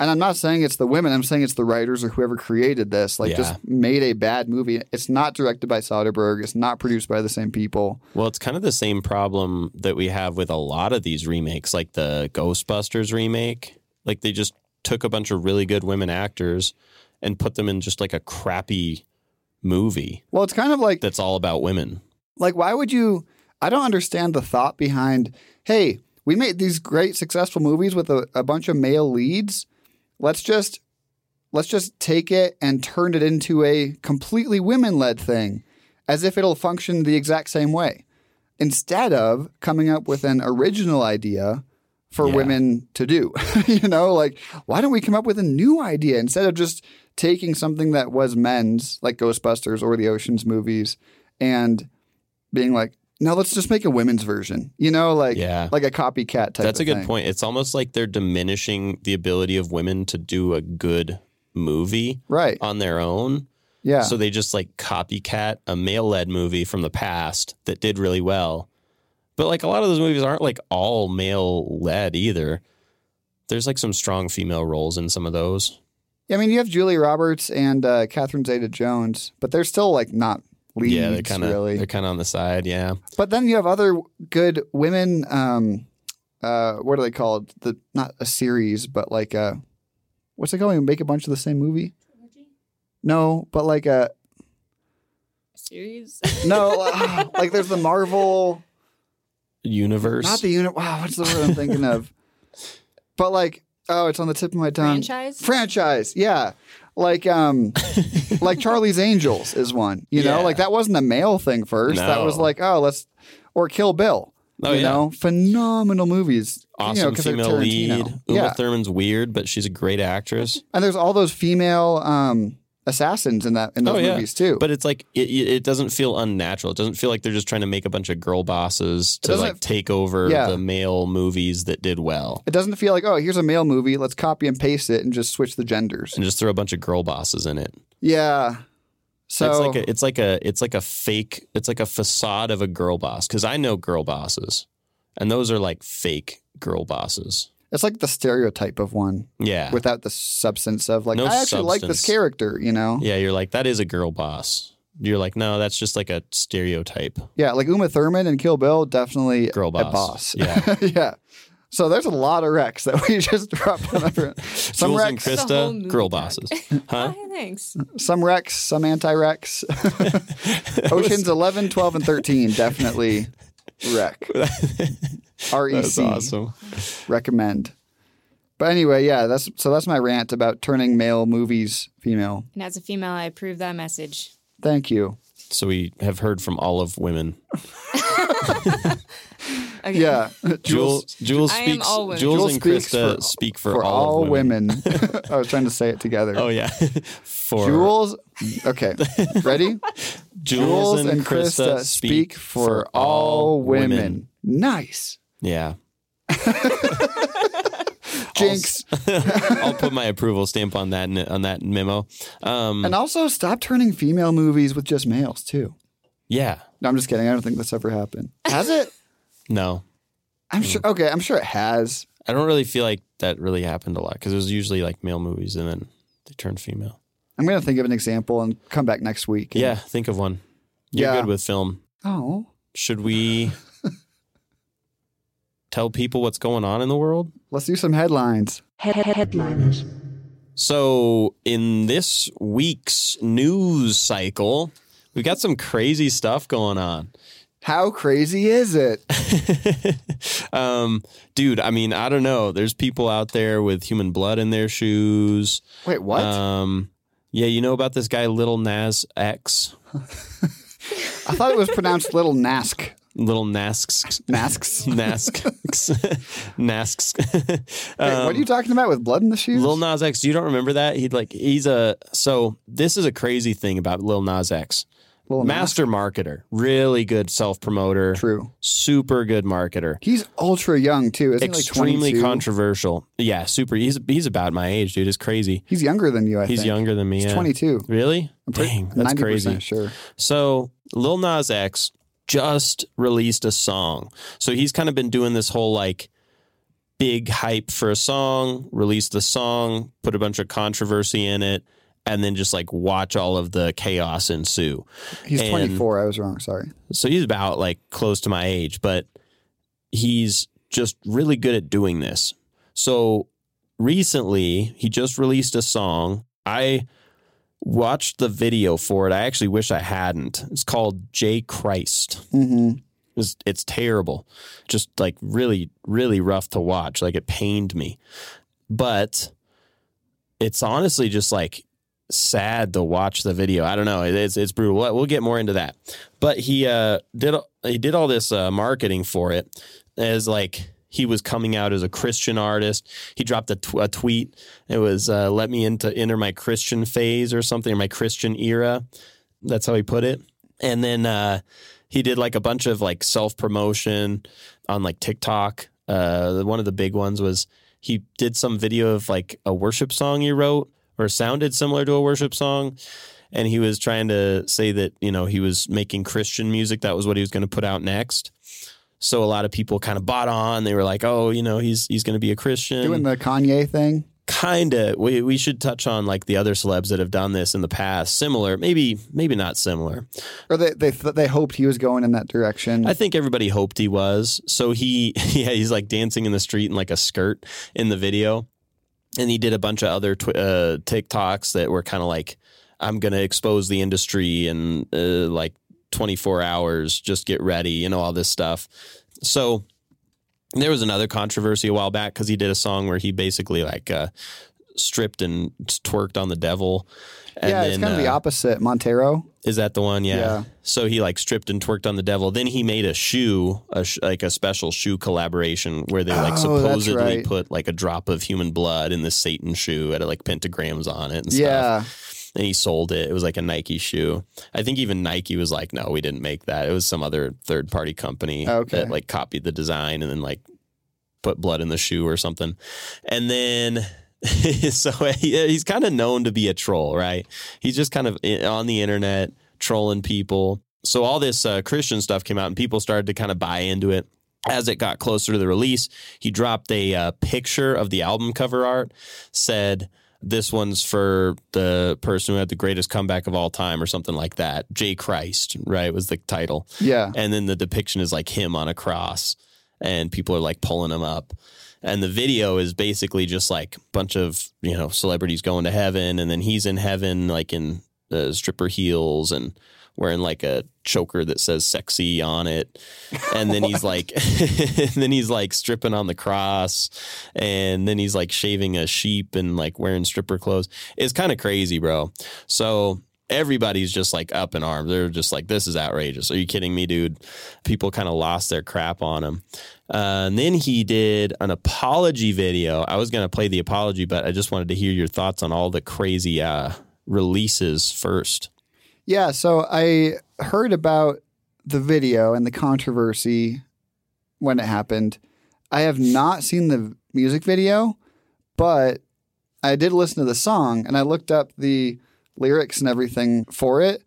And I'm not saying it's the women. I'm saying it's the writers or whoever created this. Like, Yeah. just made a bad movie. It's not directed by Soderbergh. It's not produced by the same people. Well, it's kind of the same problem that we have with a lot of these remakes, like the Ghostbusters remake. Like they just took a bunch of really good women actors and put them in just like a crappy movie Well, it's kind of like that's all about women. Like, why would you? I don't understand the thought behind, hey, we made these great successful movies with a, a bunch of male leads. Let's just let's just take it and turn it into a completely women led thing, as if it'll function the exact same way. Instead of coming up with an original idea for Yeah. women to do. you know, like why don't we come up with a new idea instead of just taking something that was men's, like Ghostbusters or the Oceans movies, and being like, no, let's just make a women's version. You know, like Yeah. like a copycat type. That's a good thing. point. It's almost like they're diminishing the ability of women to do a good movie right? on their own. Yeah, So they just like copycat a male led movie from the past that did really well. But like a lot of those movies aren't like all male led either. There's like some strong female roles in some of those. Yeah, I mean, you have Julie Roberts and uh, Catherine Zeta-Jones, but they're still like not leads yeah, they're kind of really. they're kind of on the side. Yeah, But then you have other good women. Um, uh, what are they called? The not a series, but like uh, what's it called? You make a bunch of the same movie? No, but like a Series. no, uh, like there's the Marvel. universe. Not the unit. Wow, what's the word I'm thinking of? But like, oh, it's on the tip of my tongue. Franchise? Franchise, yeah. Like, um, like Charlie's Angels is one. You know, like that wasn't a male thing first. That was like, oh, let's or Kill Bill. Oh, you yeah. know, phenomenal movies. you know, female lead. Uma Yeah, Thurman's weird, but she's a great actress. and there's all those female um, assassins in that in those Oh, yeah. movies too. But it's like it, it doesn't feel unnatural. It doesn't feel like they're just trying to make a bunch of girl bosses to like take over Yeah. the male movies that did well. it doesn't feel like, oh, here's a male movie. Let's copy and paste it and just switch the genders. and just throw a bunch of girl bosses in it. Yeah. So it's like a it's like a it's like a fake it's like a facade of a girl boss because I know girl bosses, and those are like fake girl bosses. It's like the stereotype of one Yeah. without the substance of like No I actually like this character, you know? yeah, you're like, that is a girl boss. You're like, no, that's just like a stereotype. Yeah, like Uma Thurman and Kill Bill, definitely Girl a boss. boss. Yeah. yeah. So there's a lot of Rex that we just dropped on everyone. Some Jules and Rex, That's Krista, girl bosses. Huh? Oh, thanks. some Rex, some anti-Rex. Oceans 11, 12, and 13 definitely Rec. R E That's C. awesome. Recommend. But anyway, yeah, that's so that's my rant about turning male movies female. And as a female, I approve that message. Thank you. So we have heard from all of women. Okay. Yeah. Jules, Jules I am speaks. all women. Jules, Jules and speaks Krista for- speak for, for all, of women. women. I was trying to say it together. Oh yeah, for Jules. Okay. Ready? Jules, and Krista, speak for all women. Nice. Yeah, Jinx. I'll put my approval stamp on that on that memo. Um, And also stop turning female movies with just males too. yeah, No, I'm just kidding. I don't think that's ever happened. Has it? no, I'm sure. Okay, I'm sure it has. I don't really feel like that really happened a lot because it was usually like male movies and then they turned female. I'm gonna think of an example and come back next week. Yeah, think of one. You're Yeah. good with film. Oh. Should we tell people what's going on in the world? Let's do some headlines. Headliners. So, in this week's news cycle, we've got some crazy stuff going on. How crazy is it? um, dude, I mean, I don't know. There's people out there with human blood in their shoes. Wait, what? Um, yeah, you know about this guy, Little Nas X? I thought it was pronounced Little Nask. Little Nasks. Nasks. Nasks. Nasks. Wait, what are you talking about with blood in the shoes? Lil Nas X, you don't remember that? He'd like he's a so this is a crazy thing about Lil Nas X. Lil Nas? Master marketer, really good self promoter, True. super good marketer, He's ultra young too. Isn't extremely like controversial. Yeah, super. He's he's about my age, dude. It's crazy. He's younger than you, I He's think. younger than me. He's yeah. 22. Really? pretty- Dang, that's 90% crazy. Sure. So Lil Nas X just released a song. So he's kind of been doing this whole like big hype for a song, release the song, put a bunch of controversy in it, and then just like watch all of the chaos ensue. He's And- 24. I was wrong. Sorry. So he's about like close to my age, but he's just really good at doing this. So recently, he just released a song. I watched the video for it. I actually wish I hadn't. It's called J Christ. hmm It's, it's terrible. Just like really, really rough to watch. Like it pained me. But it's honestly just like sad to watch the video. I don't know. It's it's brutal. We'll we'll get more into that. But he uh did he did all this uh, marketing for it as like he was coming out as a Christian artist. He dropped a, tw- a tweet. It was uh, "Let me into enter my Christian phase" or something, or my Christian era. That's how he put it. And then uh, he did like a bunch of like self promotion on like TikTok. Uh, one of the big ones was he did some video of like a worship song he wrote or sounded similar to a worship song. And he was trying to say that, you know, he was making Christian music. That was what he was going to put out next. So a lot of people kind of bought on. They were like, oh, you know, he's he's going to be a Christian Doing the Kanye thing. kind of we, we should touch on like the other celebs that have done this in the past similar maybe maybe not similar Or they they th- they hoped he was going in that direction. i think everybody hoped he was so he yeah he's like dancing in the street in like a skirt in the video and he did a bunch of other tw- uh, tiktoks that were kind of like i'm gonna expose the industry and uh, like 24 hours just get ready you know all this stuff so there was another controversy a while back because he did a song where he basically like uh, stripped and twerked on the devil. And yeah, then, it's kind of the uh, opposite. Montero. Is that the one? Yeah. Yeah. So he like stripped and twerked on the devil. Then he made a shoe, a sh- like a special shoe collaboration where they like Oh, supposedly right. put like a drop of human blood in the Satan shoe at like pentagrams on it and stuff Yeah. And he sold it. It was like a Nike shoe. I think even Nike was like, no, we didn't make that. It was some other third party company Okay. that like copied the design and then like put blood in the shoe or something. And then so he, he's kind of known to be a troll, right? He's just kind of on the internet trolling people. So all this uh, Christian stuff came out and people started to kind of buy into it. as it got closer to the release, he dropped a uh, picture of the album cover art, said, This one's for the person who had the greatest comeback of all time, or something like that. J. Christ, right? Was the title. Yeah. And then the depiction is like him on a cross, and people are like pulling him up. And the video is basically just like a bunch of, you know, celebrities going to heaven, and then he's in heaven, like in the stripper heels and wearing like a choker that says sexy on it. And then he's like, and then he's like stripping on the cross. And then he's like shaving a sheep and like wearing stripper clothes. It's kind of crazy, bro. So everybody's just like up in arms. They're just like, this is outrageous. Are you kidding me, dude? People kind of lost their crap on him. Uh, and then he did an apology video. I was going to play the apology, but I just wanted to hear your thoughts on all the crazy uh, releases first. Yeah, so I heard about the video and the controversy when it happened. I have not seen the music video, but I did listen to the song and I looked up the lyrics and everything for it.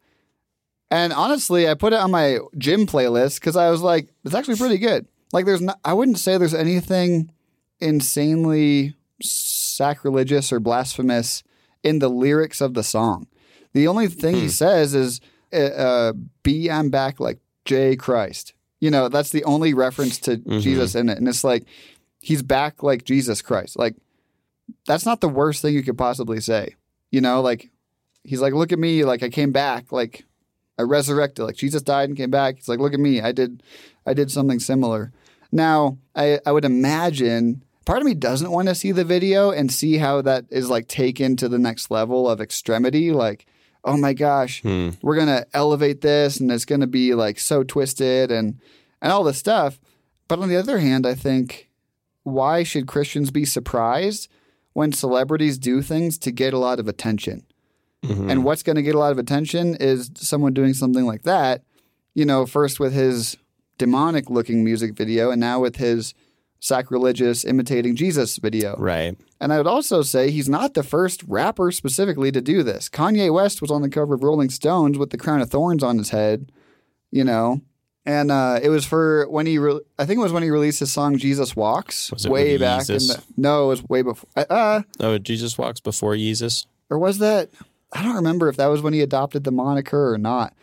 And honestly, I put it on my gym playlist because I was like, it's actually pretty good. Like, there's not, I wouldn't say there's anything insanely sacrilegious or blasphemous in the lyrics of the song. The only thing he says is, uh, uh, "Be I'm back like J Christ." You know, that's the only reference to Jesus in it, and it's like he's back like Jesus Christ. Like that's not the worst thing you could possibly say. You know, like he's like, "Look at me, like I came back, like I resurrected, like Jesus died and came back." He's like, "Look at me, I did, I did something similar." Now, I I would imagine part of me doesn't want to see the video and see how that is like taken to the next level of extremity like oh my gosh hmm. we're going to elevate this and it's going to be like so twisted and and all this stuff. But on the other hand i think why should christians be surprised when celebrities do things to get a lot of attention? Mm-hmm. And what's going to get a lot of attention is someone doing something like that you know first with his demonic looking music video and now with his sacrilegious imitating Jesus video. Right. And I would also say he's not the first rapper specifically to do this. Kanye West was on the cover of Rolling Stones with the crown of thorns on his head, you know. And uh, it was for when he, re- I think it was when he released his song "Jesus Walks" way back in the. No, it was way before. Uh, Oh, Jesus walks before Jesus. or was that? I don't remember if that was when he adopted the moniker or not.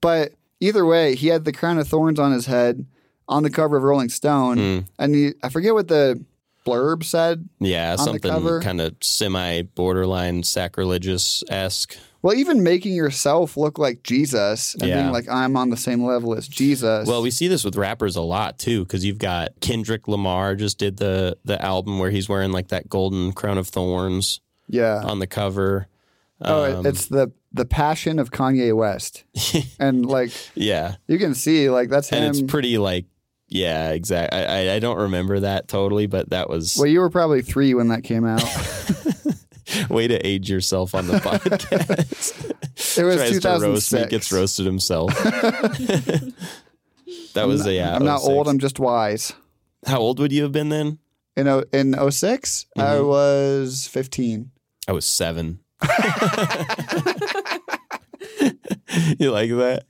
But either way, he had the crown of thorns on his head on the cover of Rolling Stone, Hmm. and he, I forget what the blurb said. Yeah, something kind of semi borderline sacrilegious esque. Well, even making yourself look like Jesus and Yeah. being like, I'm on the same level as Jesus. Well, we see this with rappers a lot too, because you've got Kendrick Lamar just did the the album where he's wearing like that golden crown of thorns yeah. on the cover. oh, Um, it's the the passion of Kanye West, and like yeah, you can see, like that's him. and it's pretty like yeah, exactly. I, I I don't remember that totally, but that was well, you were probably three when that came out. way to age yourself on the podcast. It was Tries to roast me, 2006. gets roasted himself. that was a yeah. I'm not 06. old. I'm just wise. How old would you have been then? In o- in 6 I Mm-hmm. was 15. I was seven. you like that?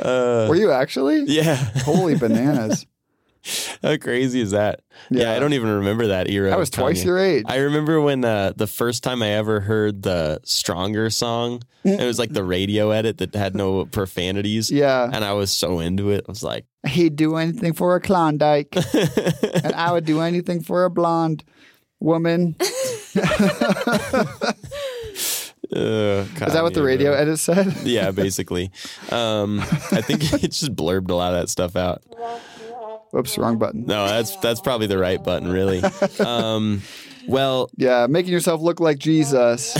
Uh, Were you actually? yeah. Holy bananas! How crazy is that? Yeah. I don't even remember that era. I was twice Kanye. your age. I remember when uh, the first time I ever heard the Stronger song, it was like the radio edit that had no profanities. yeah, And I was so into it. I was like, he'd do anything for a Klondike, and I would do anything for a blonde woman. uh, Is that what the radio edit said? Yeah, basically. Um, I think it just blurbed a lot of that stuff out. Whoops, wrong button. No, that's that's probably the right button, really. Um, well, Yeah, making yourself look like Jesus.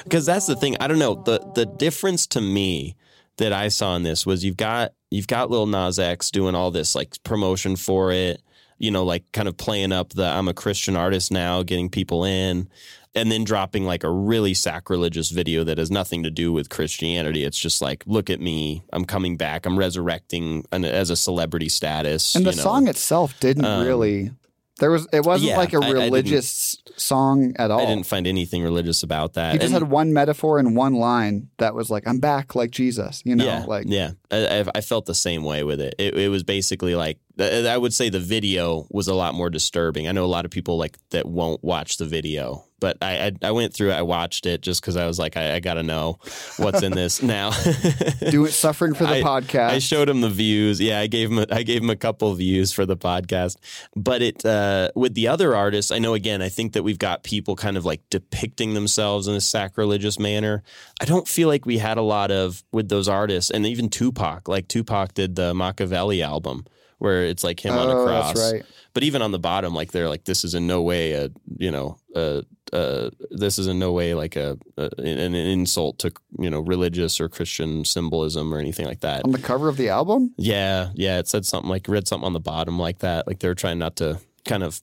because that's the thing. I don't know the the difference to me that I saw in this was you've got you've got Lil Nas X doing all this like promotion for it, you know, like kind of playing up the I'm a Christian artist now, getting people in, and then dropping like a really sacrilegious video that has nothing to do with Christianity. It's just like, look at me, I'm coming back, I'm resurrecting an, as a celebrity status. And the know. song itself didn't Um, really. There was. It wasn't yeah, like a religious song at all. I didn't find anything religious about that. He just And- had one metaphor and one line that was like, "I'm back like Jesus." You know, yeah, like yeah. I, I- I felt the same way with it. it. It was basically like I would say the video was a lot more disturbing. I know a lot of people like that won't watch the video, but I I, I went through it. I watched it just because I was like, I, I got to know what's in this now. Do it suffering for the I- podcast. I showed him the views. Yeah, I gave him a, I gave him a couple views for the podcast. But it uh, with the other artists, I know again, I think that we've got people kind of like depicting themselves in a sacrilegious manner. I don't feel like we had a lot of with those artists, and even Tupac. Like Tupac did the Machiavelli album, where it's like him on a oh, cross. right. But even on the bottom, like they're like, this is in no way a you know a, uh, this is in no way like a, a an, insult to you know religious or Christian symbolism or anything like that. On the cover of the album? Yeah, yeah, it said something like read something on the bottom like that. Like they're trying not to kind of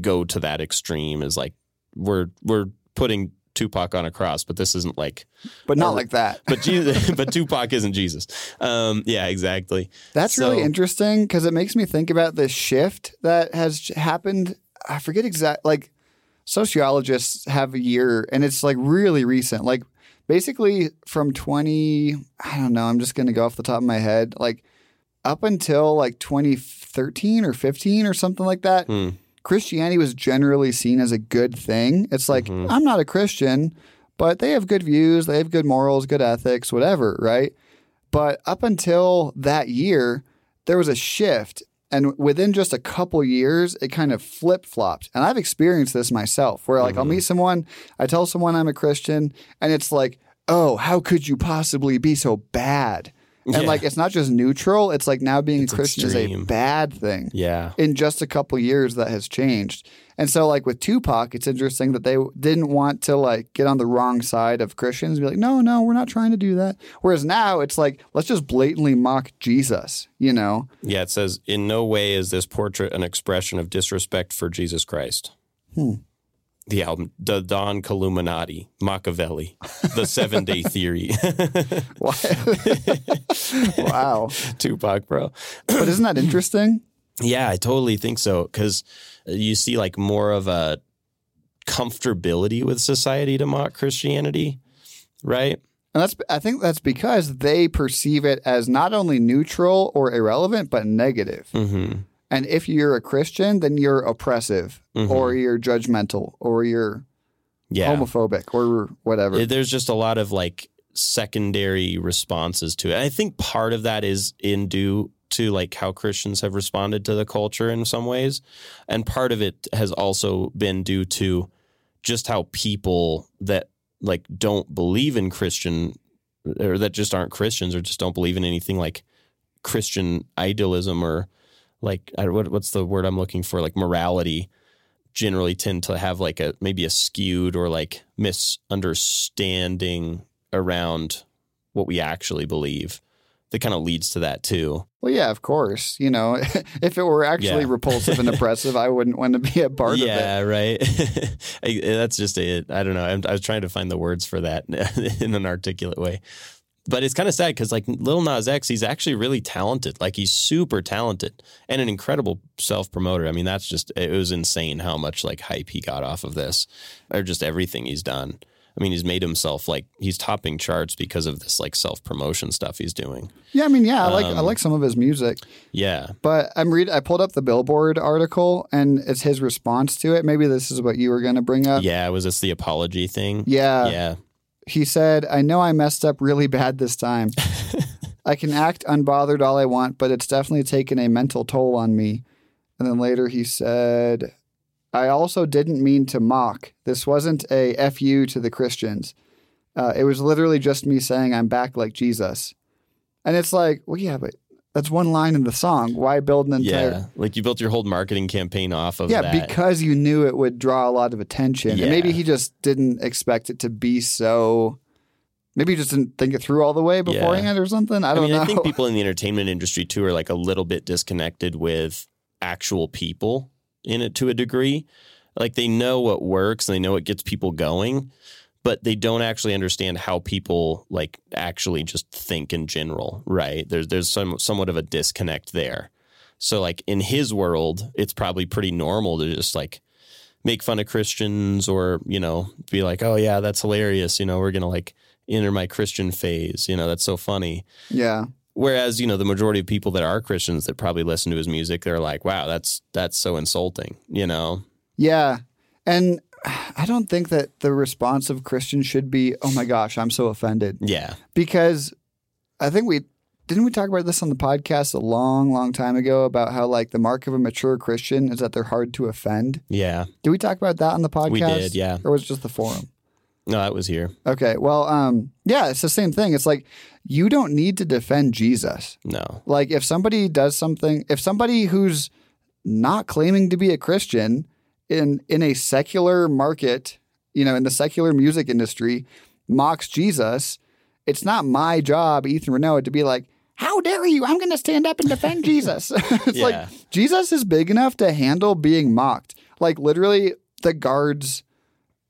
go to that extreme. Is like we're we're putting Tupac on a cross, but this isn't like But not Or- like that. but Jesus, but Tupac isn't Jesus. Um, yeah, exactly. That's really interesting because it makes me think about this shift that has happened. I forget exact like sociologists have a year and it's like really recent. Like basically from 20 I don't know, I'm just going to go off the top of my head like up until like 2013 or 15 or something like that. Hmm. Christianity was generally seen as a good thing. It's like Mhm. I'm not a Christian, but they have good views, they have good morals, good ethics, whatever, right? But up until that year, there was a shift. And within just a couple years, it kind of flip flopped. And I've experienced this myself where, like, I'll Mhm. meet someone, I tell someone I'm a Christian, and it's like, oh, how could you possibly be so bad? And, Yeah. like, it's not just neutral, it's like now being It's a Christian is a bad thing. Yeah, In just a couple years, that has changed. And so, like, with Tupac, it's interesting that they didn't want to, like, get on the wrong side of Christians and be like, no, no, we're not trying to do that. Whereas now it's like, let's just blatantly mock Jesus, you know? yeah. It says in no way is this portrait an expression of disrespect for Jesus Christ. Hmm. The album, the Don Killuminati, Machiavelli, the Seven Day Theory, wow. Tupac, bro. But isn't that interesting? Yeah, I totally think so because you see like more of a comfortability with society to mock Christianity, right? And that's I think that's because they perceive it as not only neutral or irrelevant, but negative. Mm-hmm. And if you're a Christian, then you're oppressive Mhm. or you're judgmental or you're Yeah, homophobic or whatever. There's just a lot of like secondary responses to it. And I think part of that is in due to like how Christians have responded to the culture in some ways, and part of it has also been due to just how people that like don't believe in Christian or that just aren't Christians or just don't believe in anything like Christian idealism or like I, what, what's the word I'm looking for like morality generally tend to have like a maybe a skewed or like misunderstanding around what we actually believe that kind of leads to that too. well, yeah, of course. You know, if it were actually Yeah. repulsive and oppressive, I wouldn't want to be a part of it. yeah, right. I- That's just it. I don't know. I'm, I was trying to find the words for that in an articulate way. But it's kind of sad because, like Lil Nas X, he's actually really talented. Like he's super talented and an incredible self promoter. I mean, that's just it was insane how much like hype he got off of this, or just everything he's done. I mean, he's made himself like he's topping charts because of this like self promotion stuff he's doing. Yeah, I mean, yeah, I like I Um, like some of his music. Yeah, But I'm read. I pulled up the Billboard article, and it's his response to it. Maybe this is what you were going to bring up. yeah. Was this the apology thing? Yeah. yeah. He said, "I know I messed up really bad this time. I can act unbothered all I want, but it's definitely taken a mental toll on me." And then later he said, "I also didn't mean to mock. This wasn't a fu to the Christians. Uh, it was literally just me saying I'm back like Jesus." And it's like, well, yeah, but that's one line in the song. Why build an entire? Yeah, like you built your whole marketing campaign off of Yeah, that. because you knew it would draw a lot of attention. And maybe he just didn't expect it to be so. Maybe he just didn't think it through all the way beforehand or something. I I don't mean, know. I think people in the entertainment industry too are like a little bit disconnected with actual people in it to a degree. Like they know what works and they know what gets people going, but they don't actually understand how people like actually just think in general, right? There's there's some somewhat of a disconnect there. So like in his world, it's probably pretty normal to just like make fun of Christians or, you know, be like, "Oh yeah, that's hilarious, you know, we're going to like enter my Christian phase, you know, that's so funny." yeah, whereas you know the majority of people that are Christians that probably listen to his music, they're like, "Wow, that's that's so insulting," you know. Yeah. And I don't think that the response of Christians should be, oh my gosh, I'm so offended. Yeah, Because I think we didn't we talk about this on the podcast a long, long time ago about how like the mark of a mature Christian is that they're hard to offend. yeah. Did we talk about that on the podcast? We did, yeah. Or was it just the forum? No, that was here. Okay. Well, um, yeah, it's the same thing. It's like you don't need to defend Jesus. No, Like if somebody does something, if somebody who's not claiming to be a Christian in in a secular market, you know, in the secular music industry, mocks Jesus, it's not my job, Ethan Renault, to be like, "How dare you? I'm going to stand up and defend Jesus." it's Yeah. like Jesus is big enough to handle being mocked. Like literally, the guards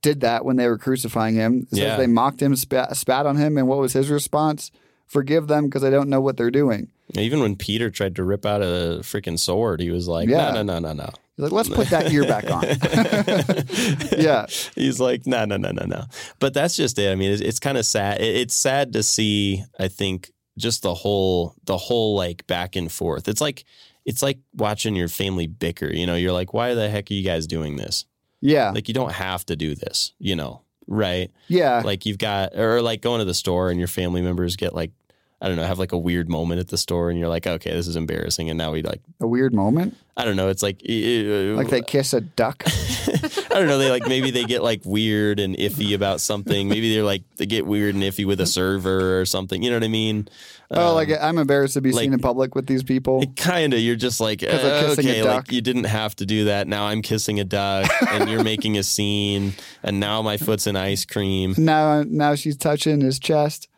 did that when they were crucifying him. Yeah. They mocked him, spat, spat on him, and what was his response? Forgive them because they don't know what they're doing. even when Peter tried to rip out a freaking sword, he was like, Yeah. "No, no, no, no, no." Like, let's put that ear back on. yeah. He's like, no, no, no, no, no. But that's just it. I mean, it's, it's kind of sad. It- It's sad to see. I think just the whole, the whole like back and forth. It's like, it's like watching your family bicker. You know, you're like, why the heck are you guys doing this? Yeah. Like, you don't have to do this. You know, right? Yeah. Like you've got, or like going to the store and your family members get like. I don't know, have like a weird moment at the store, and you're like, okay, this is embarrassing. And now we like, A weird moment. I don't know, it's like, uh, Like they kiss a duck. I don't know. They like maybe they get like weird and iffy about something. Maybe they're like they get weird and iffy with a server or something. You know what I mean? oh, like I'm embarrassed to be like- seen in public with these people. Kind of. You're just like uh, okay, like you didn't have to do that. Now I'm kissing a duck, and you're making a scene, and now my foot's in ice cream. Now, now she's touching his chest,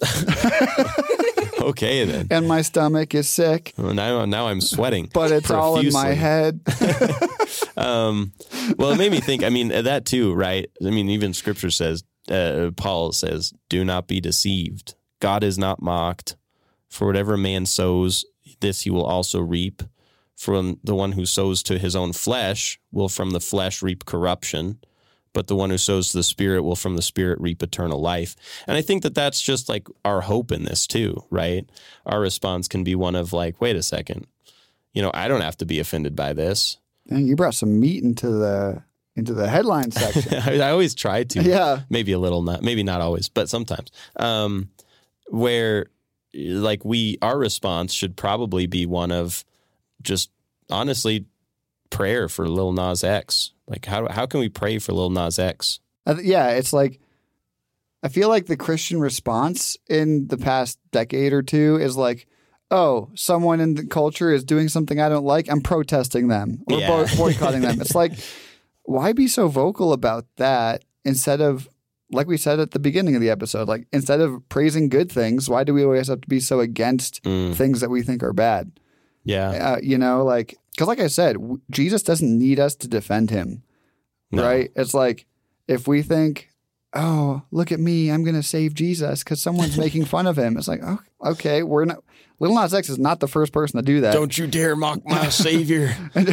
Okay then. and my stomach is sick, Well, now now I'm sweating, but it's all in my head. Um, well, it made me think. I mean, that too, right? I mean, even Scripture says, uh, Paul says, "Do not be deceived. God is not mocked. For whatever man sows, this he will also reap. From the one who sows to his own flesh will from the flesh reap corruption." But the one who sows the Spirit will from the Spirit reap eternal life. And I think that that's just like our hope in this too, right? Our response can be one of like, wait a second, you know, I don't have to be offended by this. Dang, you brought some meat into the into the headline section. I, I always try to. yeah. Maybe a little, not maybe not always, but sometimes. Um, where like we, our response should probably be one of just honestly prayer for Lil Nas X. Like how how can we pray for Lil Nas X? Th- yeah, it's like I feel like the Christian response in the past decade or two is like, oh, someone in the culture is doing something I don't like. I'm protesting them or Yeah. bo- boycotting them. It's like, why be so vocal about that instead of, like we said at the beginning of the episode, like instead of praising good things, why do we always have to be so against Mm, things that we think are bad? yeah, Uh, you know, like, because like I said, Jesus doesn't need us to defend him No. right? It's like if we think, oh, look at me, I'm going to save Jesus because someone's making fun of him. It's like, oh, okay, we're not. Little Nas X is not the first person to do that. Don't you dare mock my savior. and,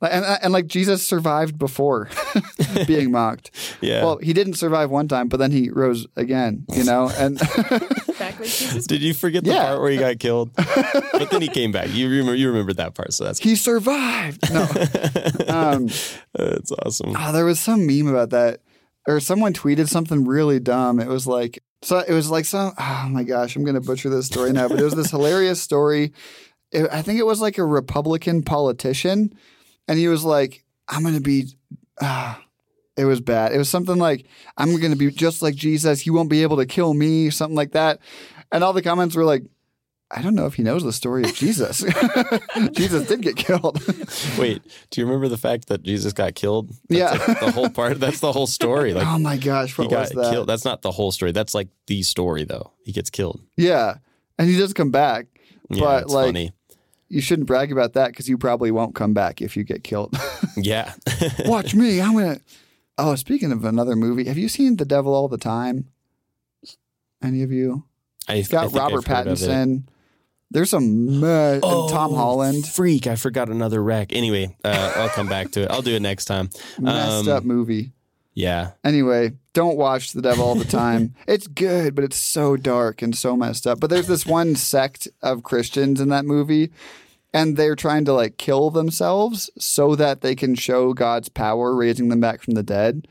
and, and like Jesus survived before being mocked. yeah. Well, he didn't survive one time, but then he rose again, you know? And Back Jesus. Did you forget the Yeah. part where he got killed? but then he came back. You remember you remembered that part, so that's he survived. No. Um, that's awesome. Oh, there was some meme about that, or someone tweeted something really dumb. It was like, so it was like some. Oh my gosh, I'm gonna butcher this story now, but it was this hilarious story. It, I think it was like a Republican politician, and he was like, "I'm gonna be." ah it was bad. It was something like, "I'm gonna be just like Jesus. You won't be able to kill me," something like that. And all the comments were like, "I don't know if he knows the story of Jesus. Jesus did get killed." Wait, do you remember the fact that Jesus got killed? That's Yeah. like the whole part. That's the whole story. Like oh my gosh, he got was that? killed. That's not the whole story. That's like the story, though. He gets killed. Yeah. And he does come back. Yeah, But, like- funny. You shouldn't brag about that because you probably won't come back if you get killed. Yeah, Watch me. I'm to. Oh, speaking of another movie, have you seen The Devil All the Time? Any of you? I, It's got I Robert I've heard of it. Pattinson. There's some. Uh, and Tom Oh, Holland. Freak! I forgot another wreck. Anyway, uh, I'll come back to it. I'll do it next time. Messed Um, up movie. Yeah. Anyway, don't watch The Devil All the Time. it's good, but it's so dark and so messed up. But there's this one sect of Christians in that movie, and they're trying to like kill themselves so that they can show God's power raising them back from the dead.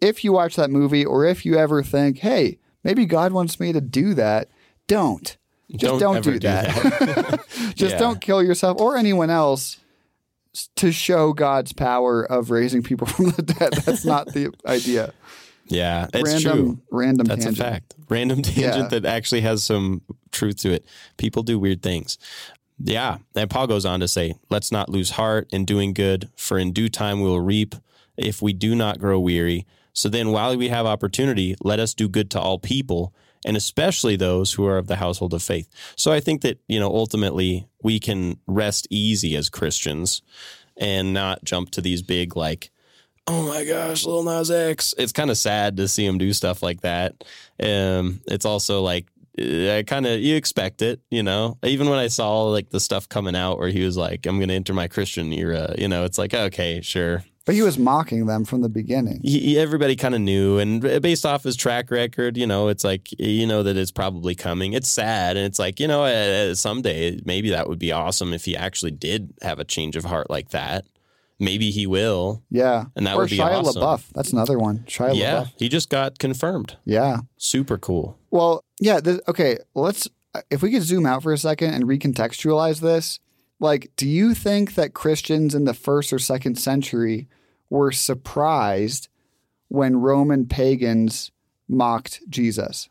If you watch that movie, or if you ever think, hey, maybe God wants me to do that, don't. Just don't, ever do that. Just Yeah. don't kill yourself or anyone else to show God's power of raising people from the dead. That's not the idea. Yeah. It's random, true. Random That's tangent. a fact. Random tangent Yeah. that actually has some truth to it. People do weird things. Yeah. And Paul goes on to say, let's not lose heart in doing good, for in due time we will reap if we do not grow weary. So then, while we have opportunity, let us do good to all people, and especially those who are of the household of faith. So I think that, you know, ultimately we can rest easy as Christians and not jump to these big, like, oh my gosh, Lil Nas X. It's kind of sad to see him do stuff like that. Um, it's also like, I kind of you expect it, you know. Even when I saw like the stuff coming out where he was like, "I'm going to enter my Christian era," you know, it's like, okay, sure. But he was mocking them from the beginning. He, everybody kind of knew, and based off his track record, you know, it's like you know that it's probably coming. It's sad, and it's like you know, uh, someday maybe that would be awesome if he actually did have a change of heart like that. Maybe he will. Yeah. And that or would be Shia awesome. LaBeouf. That's another one. Shia yeah, LaBeouf. he just got confirmed. Yeah. Super cool. Well, yeah. Th- okay. Let's, if we could zoom out for a second and recontextualize this. Like, do you think that Christians in the first or second century were surprised when Roman pagans mocked Jesus?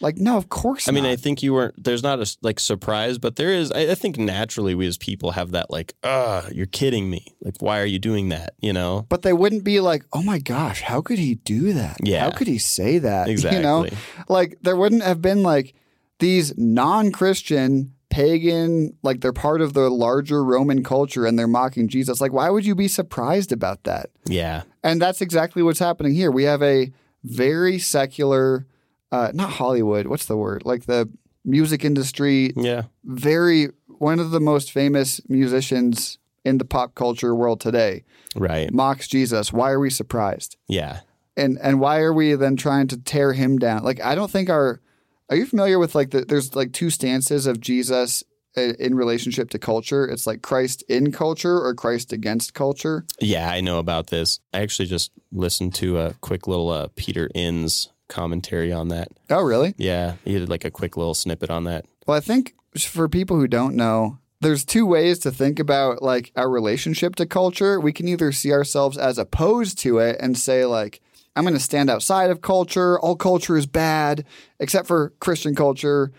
Like, no, of course not. I mean. I think you weren't. There's not a like surprise, but there is. I, I think naturally we as people have that like, ah, you're kidding me. Like, why are you doing that? You know? but they wouldn't be like, oh my gosh, how could he do that? Yeah. How could he say that? Exactly. You know? like there wouldn't have been like these non-christian pagan like they're part of the larger roman culture and they're mocking jesus like why would you be surprised about that Yeah. and that's exactly what's happening here we have a very secular uh not hollywood what's the word like the music industry Yeah. very one of the most famous musicians in the pop culture world today Right. mocks jesus why are we surprised Yeah. and and why are we then trying to tear him down? Like I don't think our are you familiar with like the there's like two stances of Jesus i- in relationship to culture. It's like Christ in culture or Christ against culture. Yeah. I know about this. I actually just listened to a quick little uh, Peter Enns commentary on that. Oh, really? Yeah, he did like a quick little snippet on that. Well, I think for people who don't know, there's two ways to think about like our relationship to culture. We can either see ourselves as opposed to it and say like I'm going to stand outside of culture. All culture is bad except for Christian culture.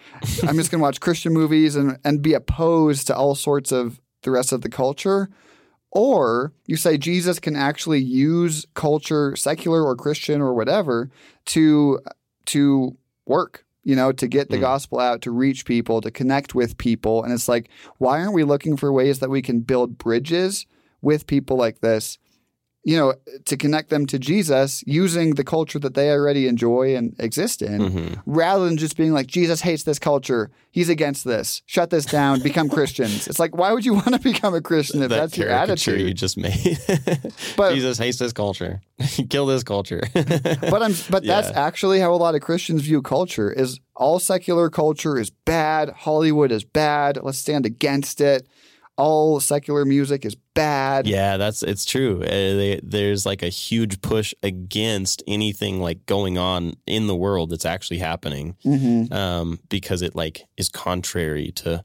I'm just going to watch Christian movies and and be opposed to all sorts of the rest of the culture. Or you say Jesus can actually use culture, secular or Christian or whatever, to to work, you know, to get the Mm. gospel out, to reach people, to connect with people. And it's like, why aren't we looking for ways that we can build bridges with people like this, you know, to connect them to Jesus using the culture that they already enjoy and exist in, Mhm. rather than just being like, Jesus hates this culture. He's against this. Shut this down. Become Christians. It's like, why would you want to become a Christian if that that's your attitude? you just made. But- Jesus hates this culture. Kill this culture. but I'm but that's actually how a lot of Christians view culture is all secular culture is bad, Hollywood is bad, let's stand against it. All secular music is bad. Yeah, that's it's true. Uh, they, there's like a huge push against anything like going on in the world that's actually happening, Mhm. um, because it like is contrary to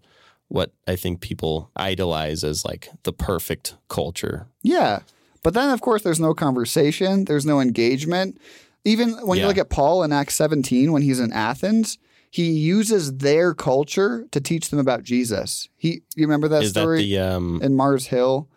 what I think people idolize as like the perfect culture. Yeah. But then of course there's no conversation, there's no engagement. Even when you look at Paul in Acts 17 when he's in Athens, he uses their culture to teach them about Jesus. He you remember that is story that the um? in Mars Hill,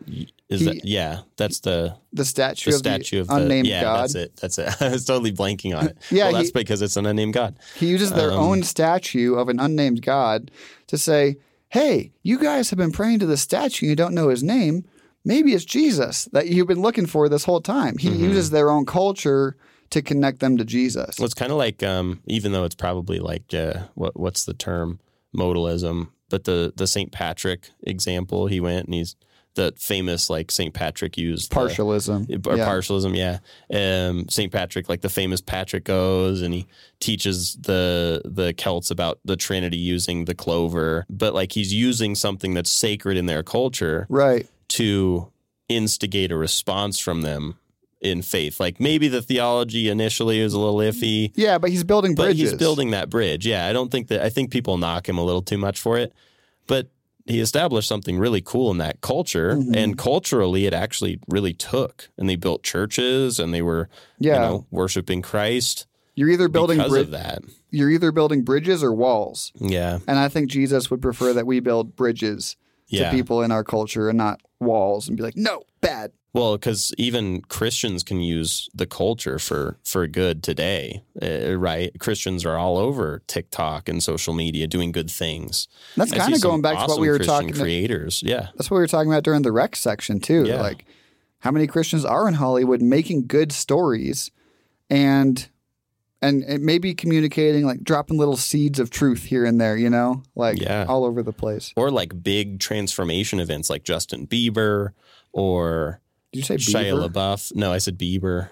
Is he- that yeah? That's the the statue the of statue the of the unnamed yeah. God? That's it. That's it. I was totally blanking on it. Yeah, well, that's he- because it's an unnamed God. He uses their Um, own statue of an unnamed god to say, hey, you guys have been praying to the statue, you don't know his name. Maybe it's Jesus that you've been looking for this whole time. He Mm-hmm. uses their own culture to connect them to Jesus. Well, it's kind of like, um, even though it's probably like, uh, what what's the term, modalism, but the the St. Patrick example, he went and he's the famous like St. Patrick used the- Partialism. or yeah. partialism, yeah. Um, St. Patrick, like the famous Patrick goes, and he teaches the the Celts about the Trinity using the clover, but like he's using something that's sacred in their culture Right. to instigate a response from them in faith. Like maybe the theology initially was a little iffy, Yeah, but he's building but bridges. he's building that bridge. Yeah, I don't think that I think people knock him a little too much for it, but he established something really cool in that culture, Mm-hmm. and culturally, it actually really took. And they built churches, and they were, Yeah. you know, worshiping Christ You're either building because bri- of that. you're either building bridges or walls. Yeah, And I think Jesus would prefer that we build bridges yeah. to people in our culture and not walls and be like, no, bad. Well, because even Christians can use the culture for for good today, uh, right? Christians are all over TikTok and social media doing good things. That's kind of going back to what we were Christian talking creators. Yeah, That's what we were talking about during the rec section too. Yeah. Like how many Christians are in Hollywood making good stories and and it maybe communicating like dropping little seeds of truth here and there, you know? Like Yeah. all over the place. or like big transformation events like Justin Bieber or Did you say Shia beaver? LaBeouf. No, I said Bieber.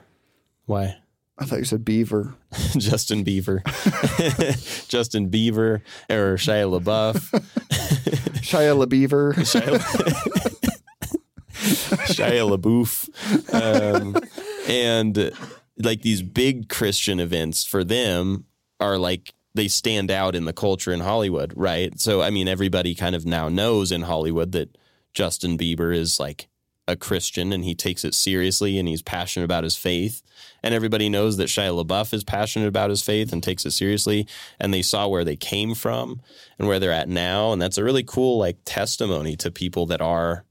Why? I thought you said beaver. Justin Bieber, Justin Bieber, or Shia LaBeouf, Shia LaBeaver. Shia, Shia LaBeouf, um, and like these big Christian events for them are like they stand out in the culture in Hollywood, right? So I mean, everybody kind of now knows in Hollywood that Justin Bieber is like a Christian and he takes it seriously and he's passionate about his faith. And everybody knows that Shia LaBeouf is passionate about his faith and takes it seriously. And they saw where they came from and where they're at now. And that's a really cool like testimony to people that are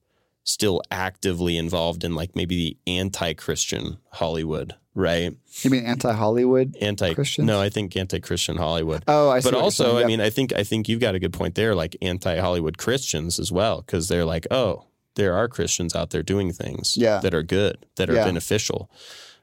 still actively involved in like maybe the anti-Christian Hollywood, right? You mean anti Hollywood? Anti Christian? No, I think anti-Christian Hollywood. Oh, I see. but also. I mean, I think I think you've got a good point there, like anti-Hollywood Christians as well, because they're like, oh, there are Christians out there doing things Yeah. that are good, that are Yeah. beneficial.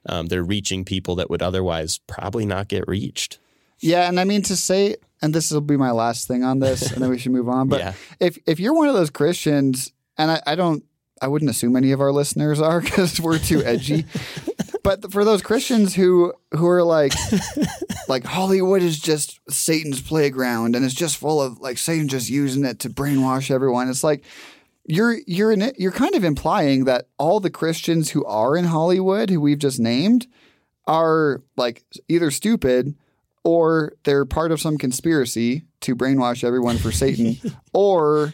Um, they're reaching people that would otherwise probably not get reached. Yeah, and I mean to say, and this will be my last thing on this, and then we should move on. But Yeah. if if you're one of those Christians, and I, I don't, I wouldn't assume any of our listeners are because we're too edgy. but for those Christians who who are like, like Hollywood is just Satan's playground, and it's just full of like Satan just using it to brainwash everyone. It's like. You're you're in it, you're kind of implying that all the Christians who are in Hollywood, who we've just named, are like either stupid or they're part of some conspiracy to brainwash everyone for Satan, or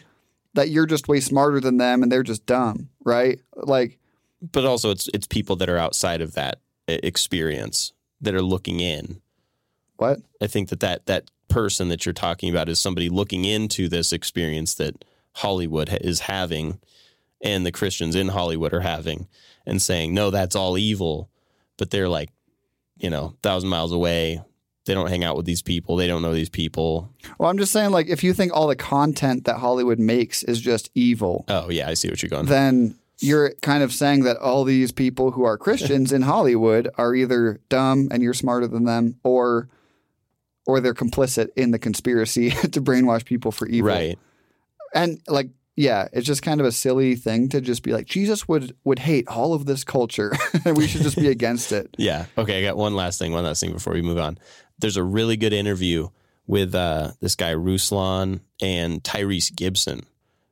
that you're just way smarter than them and they're just dumb, right? Like, But also, it's it's people that are outside of that experience that are looking in. what? I think that that that person that you're talking about is somebody looking into this experience that Hollywood ha- is having, and the Christians in Hollywood are having, and saying, "No, that's all evil," but they're like, you know, thousand miles away. They don't hang out with these people. They don't know these people. Well, I'm just saying, like, if you think all the content that Hollywood makes is just evil, Oh yeah, I see what you're going. then you're kind of saying that all these people who are Christians in Hollywood are either dumb and you're smarter than them, or or they're complicit in the conspiracy to brainwash people for evil. right. and like yeah it's just kind of a silly thing to just be like jesus would would hate all of this culture and we should just be against it Yeah. Okay. I got one last thing. One last thing before we move on. There's a really good interview with uh, this guy Ruslan and Tyrese Gibson.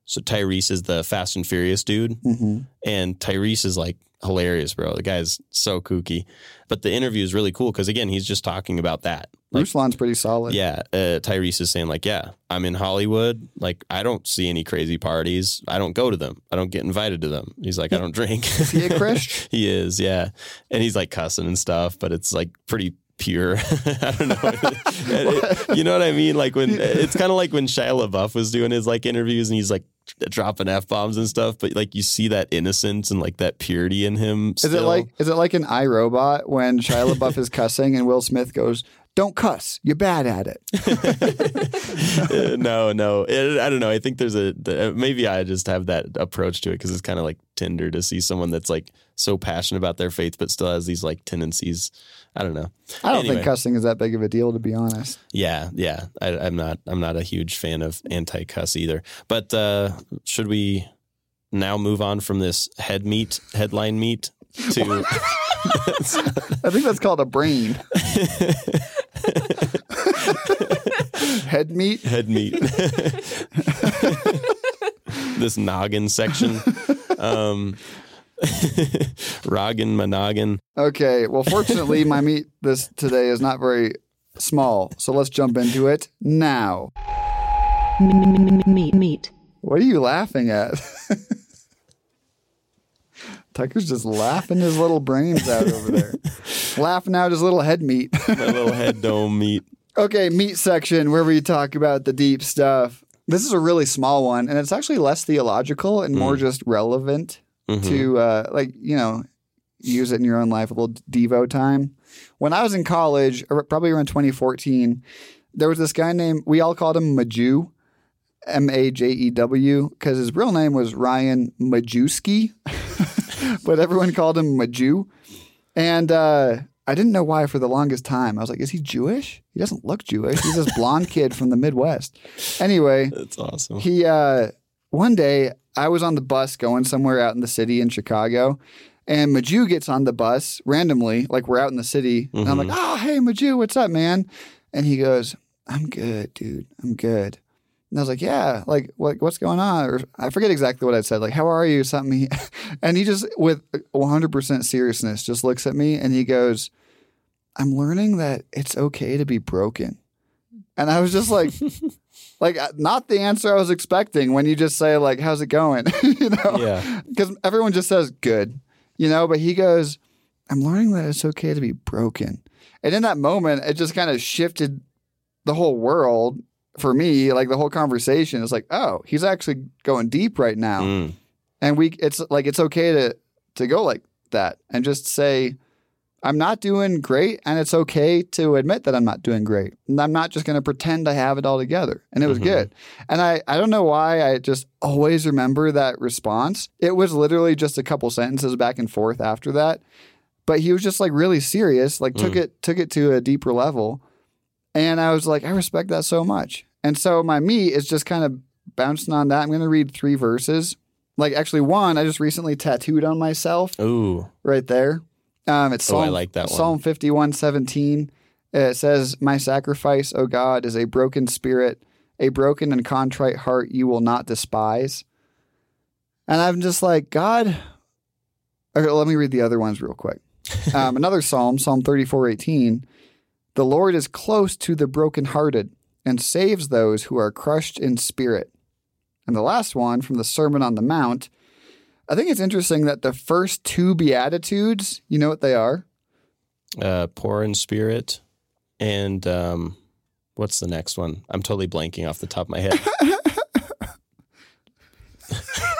So Tyrese is the Fast and Furious dude, mm-hmm. and Tyrese is like hilarious, bro. The guy's so kooky. But the interview is really cool because again, he's just talking about that. Like, ruslan's pretty solid yeah, uh, Tyrese is saying like, yeah, I'm in Hollywood. Like, I don't see any crazy parties. I don't go to them. I don't get invited to them. He's like, I don't drink. is he a Christ? he is, yeah, and he's like cussing and stuff, but it's like pretty pure. I don't know. you know what I mean? Like when it's kind of like when Shia LaBeouf was doing his like interviews and he's like dropping f bombs and stuff, but like you see that innocence and like that purity in him. is it like is it like an iRobot when Shia LaBeouf is cussing and Will Smith goes don't cuss you're bad at it no, no. It, I don't know. I think there's a the, maybe I just have that approach to it because it's kind of like Tinder to see someone that's like so passionate about their faith but still has these like tendencies. I don't know. I don't Anyway. think cussing is that big of a deal to be honest Yeah, yeah. I, I'm not. I'm not a huge fan of anti-cuss either. But uh, should we now move on from this head meat headline meat to I think that's called a brain. Head meat. head meat. this noggin section. Um, Roggin, Monoggin. Okay. Well, fortunately, my meat this today is not very small, so let's jump into it now. meat, meat. What are you laughing at? Tucker's just laughing his little brains out over there, laughing out his little head meat. My little head dome meat. Okay, meat section where we talk about the deep stuff. This is a really small one, and it's actually less theological and more mm. just relevant to, uh, like, you know, use it in your own life, a little Devo time. When I was in college, probably around 2014, there was this guy named, we all called him Majew, M A J E W, because his real name was Ryan Majewski, but everyone called him Majew. And uh, I didn't know why for the longest time. I was like, is he Jewish? He doesn't look Jewish. He's this blonde kid from the Midwest. Anyway, That's awesome. he uh, one day I was on the bus going somewhere out in the city in Chicago, and Majew gets on the bus randomly, like we're out in the city, and I'm like, mm-hmm. "Oh, hey, Majew, what's up, man?" And he goes, "I'm good, dude. I'm good." And I was like, "Yeah, like what, what's going on?" Or I forget exactly what I said. Like, "How are you?" Something. He, and he just, with 100 percent seriousness, just looks at me and he goes, "I'm learning that it's okay to be broken." And I was just like, like uh, not the answer I was expecting when you just say like, "How's it going?" you know, Yeah. because everyone just says good, you know. But he goes, "I'm learning that it's okay to be broken," and in that moment, it just kind of shifted the whole world for me. Like the whole conversation is like, "Oh, he's actually going deep right now," Mm. and we it's like it's okay to to go like that and just say i'm not doing great and it's okay to admit that i'm not doing great. And i'm not just going to pretend i have it all together and it was mm-hmm. good. And i i don't know why i just always remember that response. It was literally just a couple sentences back and forth after that but he was just like really serious like took mm. it took it to a deeper level and i was like i respect that so much. And so my me is just kind of bouncing on that. I'm going to read three verses. Like actually one I just recently tattooed on myself Ooh. right there. Um, it's Oh, I Psalm, like that one. Psalm fifty one seventeen. It says, "My sacrifice, O God, is a broken spirit, a broken and contrite heart you will not despise." And I'm just like, God. Okay, let me read the other ones real quick. Um, another psalm, Psalm thirty four eighteen. The Lord is close to the brokenhearted and saves those who are crushed in spirit. And the last one from the Sermon on the Mount. I think it's interesting that the first two Beatitudes, you know what they are? Uh, poor in spirit. And um, what's the next one? I'm totally blanking off the top of my head.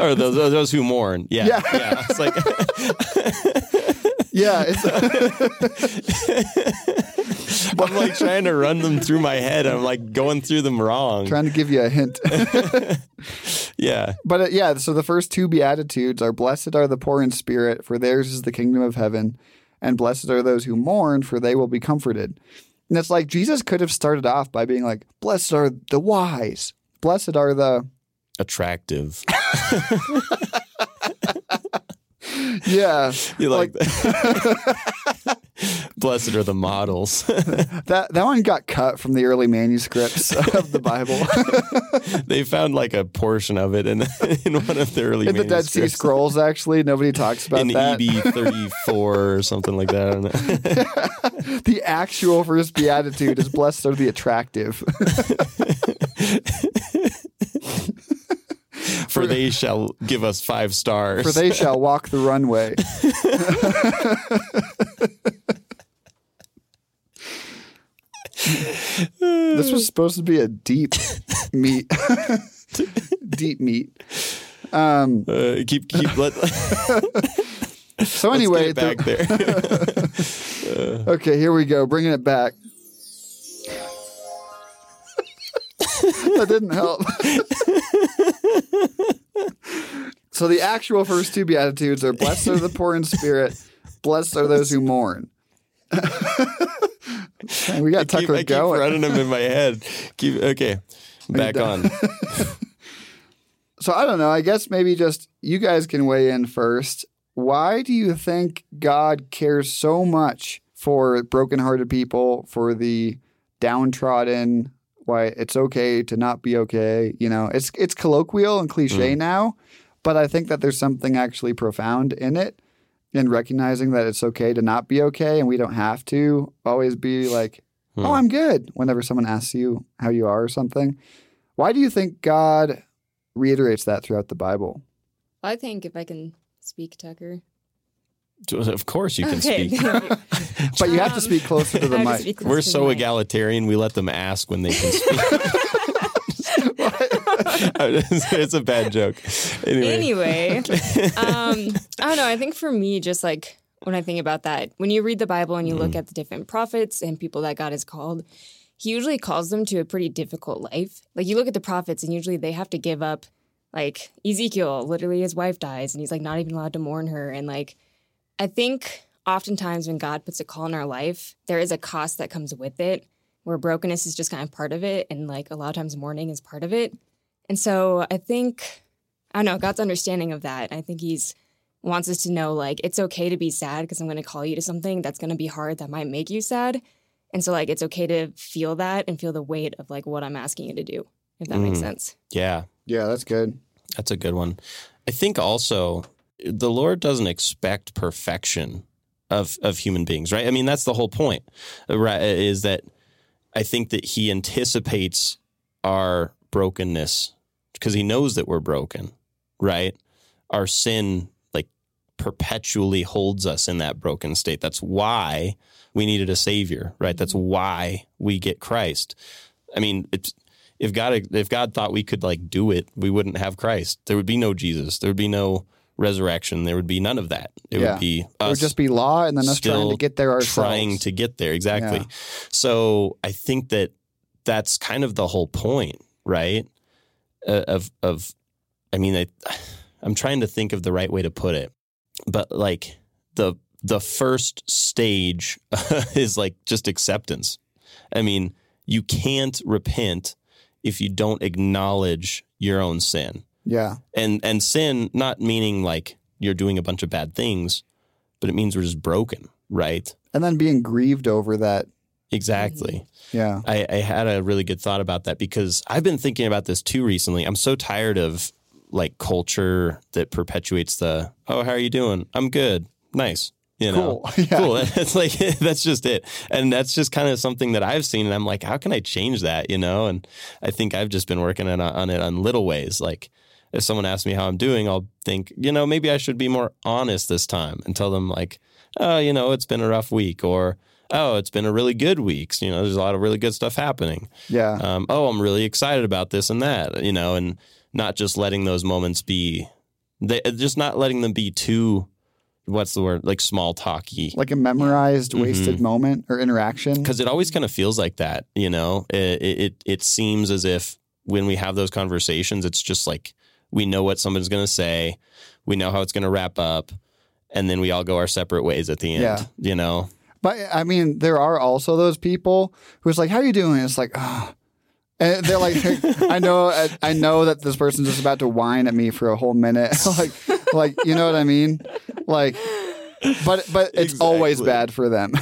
or those, those who mourn. Yeah. Yeah. yeah. It's like, Yeah, it's I'm like trying to run them through my head. I'm like going through them wrong. trying to give you a hint. Yeah. but uh, yeah, so the first two Beatitudes are Blessed are the poor in spirit, for theirs is the kingdom of heaven, and blessed are those who mourn, for they will be comforted. And it's like Jesus could have started off by being like, Blessed are the wise, blessed are the. Attractive. Yeah. You like, that? Blessed are the models. That, that one got cut from the early manuscripts of the Bible. they found like a portion of it in, in one of the early In the Dead Sea. Scrolls, actually, nobody talks about in that. EB 34 or something like that. I. The actual first beatitude is blessed are the attractive. For they shall give us five stars. For they shall walk the runway. this was supposed to be a deep meat. deep meat. Um, uh, keep keep let. so anyway, back the- there. okay, here we go. Bringing it back. That didn't help. so the actual first two beatitudes are blessed are the poor in spirit, blessed are those who mourn. we got keep, Tucker I keep going. running them in my head. Keep okay. Back on. So I don't know. I guess maybe just you guys can weigh in first. Why do you think God cares so much for brokenhearted people, for the downtrodden? Why it's okay to not be okay? You know, it's it's colloquial and cliche Mm. now, but I think that there's something actually profound in it, in recognizing that it's okay to not be okay, and we don't have to always be like, Hmm. "Oh, I'm good." Whenever someone asks you how you are or something, why do you think God reiterates that throughout the Bible? I think if I can speak, Tucker. Of course, you can Okay. speak. But you have to Um, speak closer to the I have to mic. We're to the so mic. egalitarian. We let them ask when they can speak. it's a bad joke. Anyway. Anyway, um, I don't know. I think for me, just like when I think about that, when you read the Bible and you look at the different prophets and people that God has called, He usually calls them to a pretty difficult life. Like you look at the prophets, and usually they have to give up. Like Ezekiel, literally his wife dies, and he's like not even allowed to mourn her. And like, I think oftentimes when God puts a call in our life, there is a cost that comes with it, where brokenness is just kind of part of it, and like a lot of times mourning is part of it. And so I think I don't know, God's understanding of that. I think He's wants us to know like it's okay to be sad because I'm going to call you to something that's going to be hard that might make you sad. And so like it's okay to feel that and feel the weight of like what I'm asking you to do, if that makes Mm. sense. Yeah, Yeah, that's good. that's a good one. I think also the Lord doesn't expect perfection of of human beings, right? I mean, that's the whole point, right? Is that I think that He anticipates our brokenness because He knows that we're broken, right? Our sin like perpetually holds us in that broken state. That's why we needed a savior, right? That's mm-hmm. why we get Christ. I mean, it's if God if God thought we could like do it, we wouldn't have Christ. There would be no Jesus. There would be no resurrection. There would be none of that. It Yeah. would be It would just be law and then us trying to get there ourselves. trying to get there exactly. Yeah. So I think that that's kind of the whole point, right? Uh, of of, I mean, I, I'm trying to think of the right way to put it, but like the the first stage is like just acceptance. I mean, you can't repent if you don't acknowledge your own sin Yeah. and and sin not meaning like you're doing a bunch of bad things but it means we're just broken right? And then being grieved over that. exactly. Yeah. I, I had a really good thought about that because i've been thinking about this too recently. I'm so tired of like culture that perpetuates the oh how are you doing? I'm good. Nice. You know? Cool. Yeah. cool. It's like that's just it. And that's just kind of something that i've seen and i'm like how can i change that? You know? And i think i've just been working on, on it on little ways. Like if someone asks me how i'm doing i'll think you know maybe i should be more honest this time and tell them like oh you know it's been a rough week or oh it's been a really good week you know there's a lot of really good stuff happening Yeah. um, oh i'm really excited about this and that you know and not just letting those moments be they just not letting them be too what's the word like small talky like a memorized wasted Mm-hmm. moment or interaction. because it always kind of feels like that you know it, it it seems as if when we have those conversations it's just like we know what someone's going to say we know how it's going to wrap up and then we all go our separate ways at the end Yeah. you know But I mean, there are also those people who's like, "How are you doing?" It's like, oh. And they're like, I know, I, I know that this person's just about to whine at me for a whole minute, like, like you know what I mean? Like, but but it's always bad for them.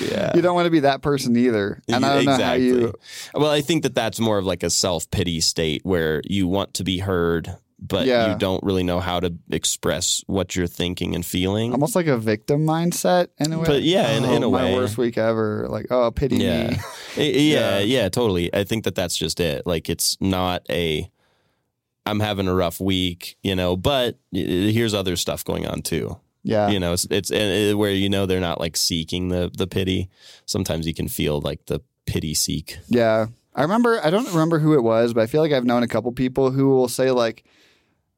yeah you don't want to be that person either. And I don't know how you. Well, I think that that's more of like a self pity state where you want to be heard, but Yeah. you don't really know how to express what you're thinking and feeling. Almost like a victim mindset in a way. But yeah, in- Oh, in a oh, my way. worst week ever. Like, oh, pity yeah. me. I- yeah, yeah, totally. I think that that's just it. Like it's not a I'm having a rough week, you know, but here's other stuff going on too. Yeah. You know, it's, it's uh, where you know they're not like seeking the the pity. Sometimes you can feel like the pity seek. Yeah. I remember, I don't remember who it was, but I feel like I've known a couple people who will say, like,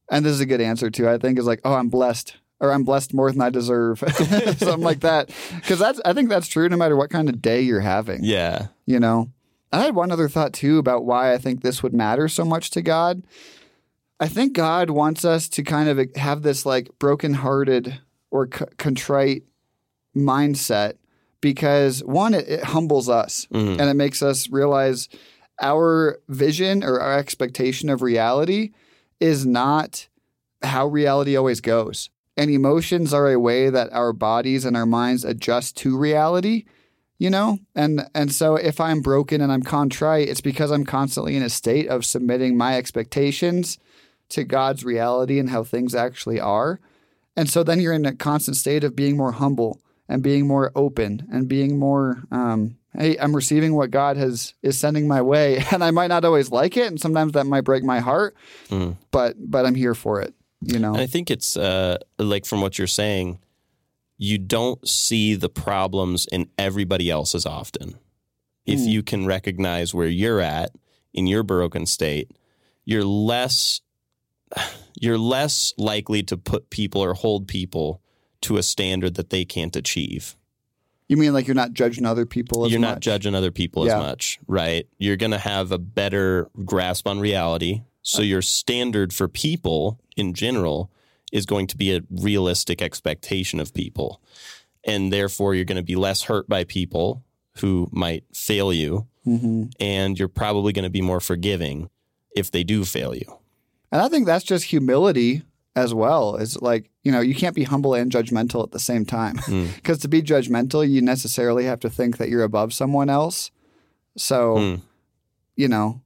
and this is a good answer too, I think, is like, oh, I'm blessed or I'm blessed more than I deserve. Something like that. Because that's, I think that's true no matter what kind of day you're having, Yeah. you know? I had one other thought too about why I think this would matter so much to God. I think God wants us to kind of have this like brokenhearted or c- contrite mindset because one, it, it humbles us Mhm. and it makes us realize our vision or our expectation of reality is not how reality always goes. And emotions are a way that our bodies and our minds adjust to reality, you know? And and so if I'm broken and I'm contrite, it's because I'm constantly in a state of submitting my expectations to God's reality and how things actually are. And so then you're in a constant state of being more humble and being more open and being more um, hey i'm receiving what god has is sending my way and i might not always like it and sometimes that might break my heart Mm. but but i'm here for it you know And I think it's uh, like from what you're saying, you don't see the problems in everybody else as often. If Mm. you can recognize where you're at in your broken state, you're less you're less likely to put people or hold people to a standard that they can't achieve. you mean like you're not judging other people as you're not much? judging other people Yeah. as much, right? You're going to have a better grasp on reality. So your standard for people in general is going to be a realistic expectation of people. And therefore, you're going to be less hurt by people who might fail you. Mhm. And you're probably going to be more forgiving if they do fail you. And i think that's just humility as well is like you know you can't be humble and judgmental at the same time Mm. because to be judgmental you necessarily have to think that you're above someone else so Mm. you know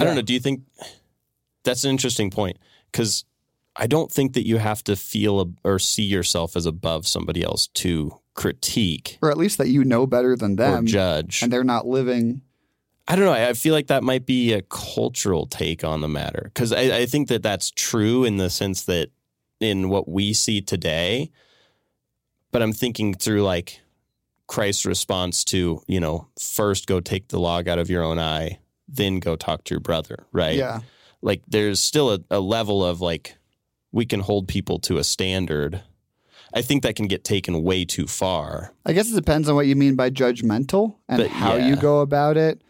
I don't know. Do you think that's an interesting point? Because I don't think that you have to feel or see yourself as above somebody else to critique or at least that you know better than them judge. and they're not living I don't know. I feel like that might be a cultural take on the matter because I, I think that that's true in the sense that in what we see today. But I'm thinking through like Christ's response to, you know, first go take the log out of your own eye, then go talk to your brother, right? yeah like there's still a, a level of like we can hold people to a standard. I think that can get taken way too far. I guess it depends on what you mean by judgmental and But, how yeah. you go about it.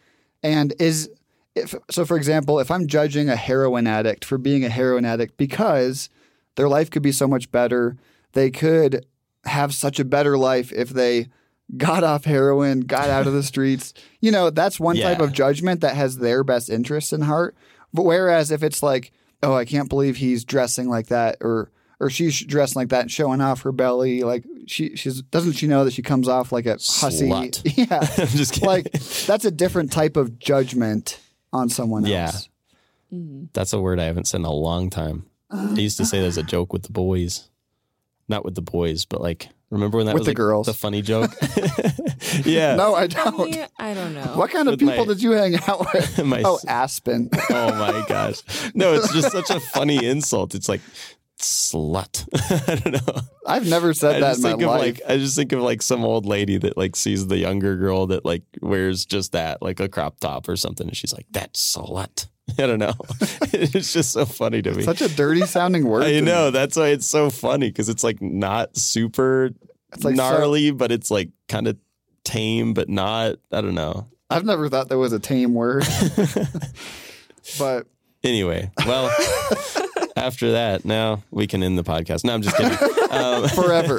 And is if so for example, if I'm judging a heroin addict for being a heroin addict because their life could be so much better, they could have such a better life if they got off heroin, got out of the streets. You know, that's one type of judgment that has their best interests in heart. But whereas if it's like, oh, I can't believe he's dressing like that or or she's dressing like that and showing off her belly. Like she she's doesn't she know that she comes off like a hussy? Slut. Yeah, I'm just kidding. like that's a different type of judgment on someone Yeah. else. Mm. That's a word I haven't said in a long time. I used to say that as a joke with the boys. Not with the boys, but like remember when that With was the like, girls. the funny joke? yeah. No, I don't. I don't know. What kind of With people my- did you hang out with? My oh, Aspen. Oh my gosh. No, it's just such a funny insult. It's like slut. I don't know. I've never said I that in my life. like I just think of like some old lady that like sees the younger girl that like wears just that, like a crop top or something, and she's like, That's slut. I don't know. it's just so funny to me. Such a dirty sounding word. I know that's why it's so funny because it's like not super like so- gnarly, but it's like kind of tame, but not. I don't know. I've never thought that was a tame word. but Anyway, well, after that, now we can end the podcast. No, I'm just kidding. Um, forever.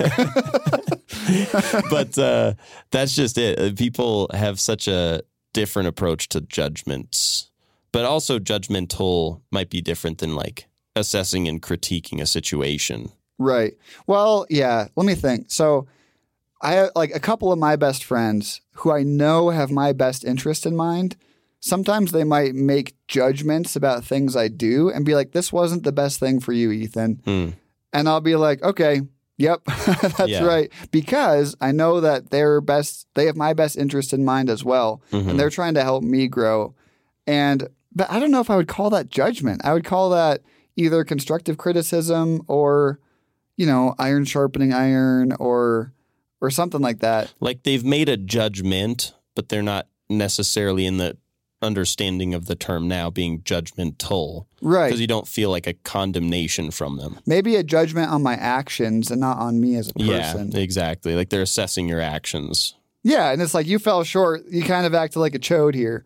but uh, that's just it. Uh, People have such a different approach to judgments, but also judgmental might be different than like assessing and critiquing a situation. Right. Well, yeah. Let me think. So, I have like a couple of my best friends who I know have my best interest in mind. Sometimes they might make judgments about things I do and be like, "This wasn't the best thing for you, Ethan," Hmm. and I'll be like, "Okay." Yep, that's Yeah. right. Because I know that their best, they have my best interest in mind as well, Mhm. and they're trying to help me grow. And but I don't know if I would call that judgment. I would call that either constructive criticism or you know, iron sharpening iron or or something like that. Like they've made a judgment, but they're not necessarily in the understanding of the term now being judgmental Right. because you don't feel like a condemnation from them. Maybe a judgment on my actions and not on me as a person. Yeah, exactly. Like they're assessing your actions. Yeah, and it's like you fell short. You kind of acted like a chode here.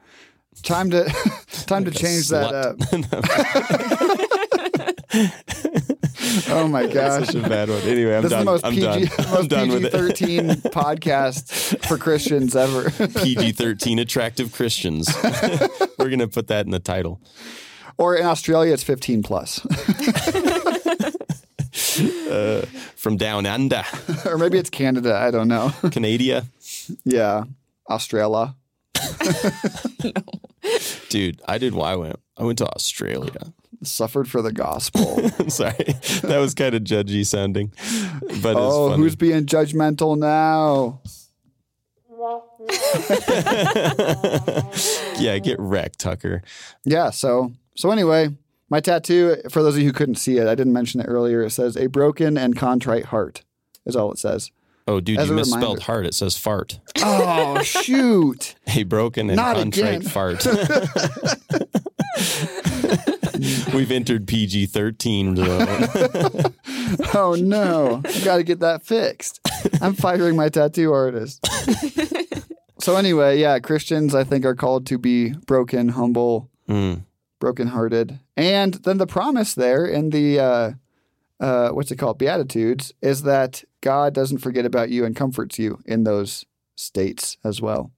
Time to time to Like a change that up. Oh my gosh. Such a bad one. Anyway, I'm this done. is the most I'm PG, done. I'm most done PG with it. thirteen podcast for Christians ever. PG 13 attractive Christians. We're to put that in the title. Or in Australia, it's 15 plus. Uh, from down under, or maybe it's Canada. I don't know. Canada. yeah. Australia. Dude, I did. I went. I went to Australia. Suffered for the gospel. Sorry, that was kind of judgy sounding, but it's oh, who's being judgmental now? yeah, get wrecked, Tucker. Yeah. So, so anyway, my tattoo, for those of you who couldn't see it, I didn't mention it earlier. It says a broken and contrite heart is all it says. Oh, dude, As you misspelled reminder. heart. It says fart. Oh, shoot. A broken and Not contrite again. fart. We've entered PG 13 zone. Oh, no. I got to get that fixed. I'm firing my tattoo artist. so, anyway, yeah, Christians, I think, are called to be broken, humble, Mm. brokenhearted. And then the promise there in the uh, uh, what's it called? Beatitudes is that God doesn't forget about you and comforts you in those states as well.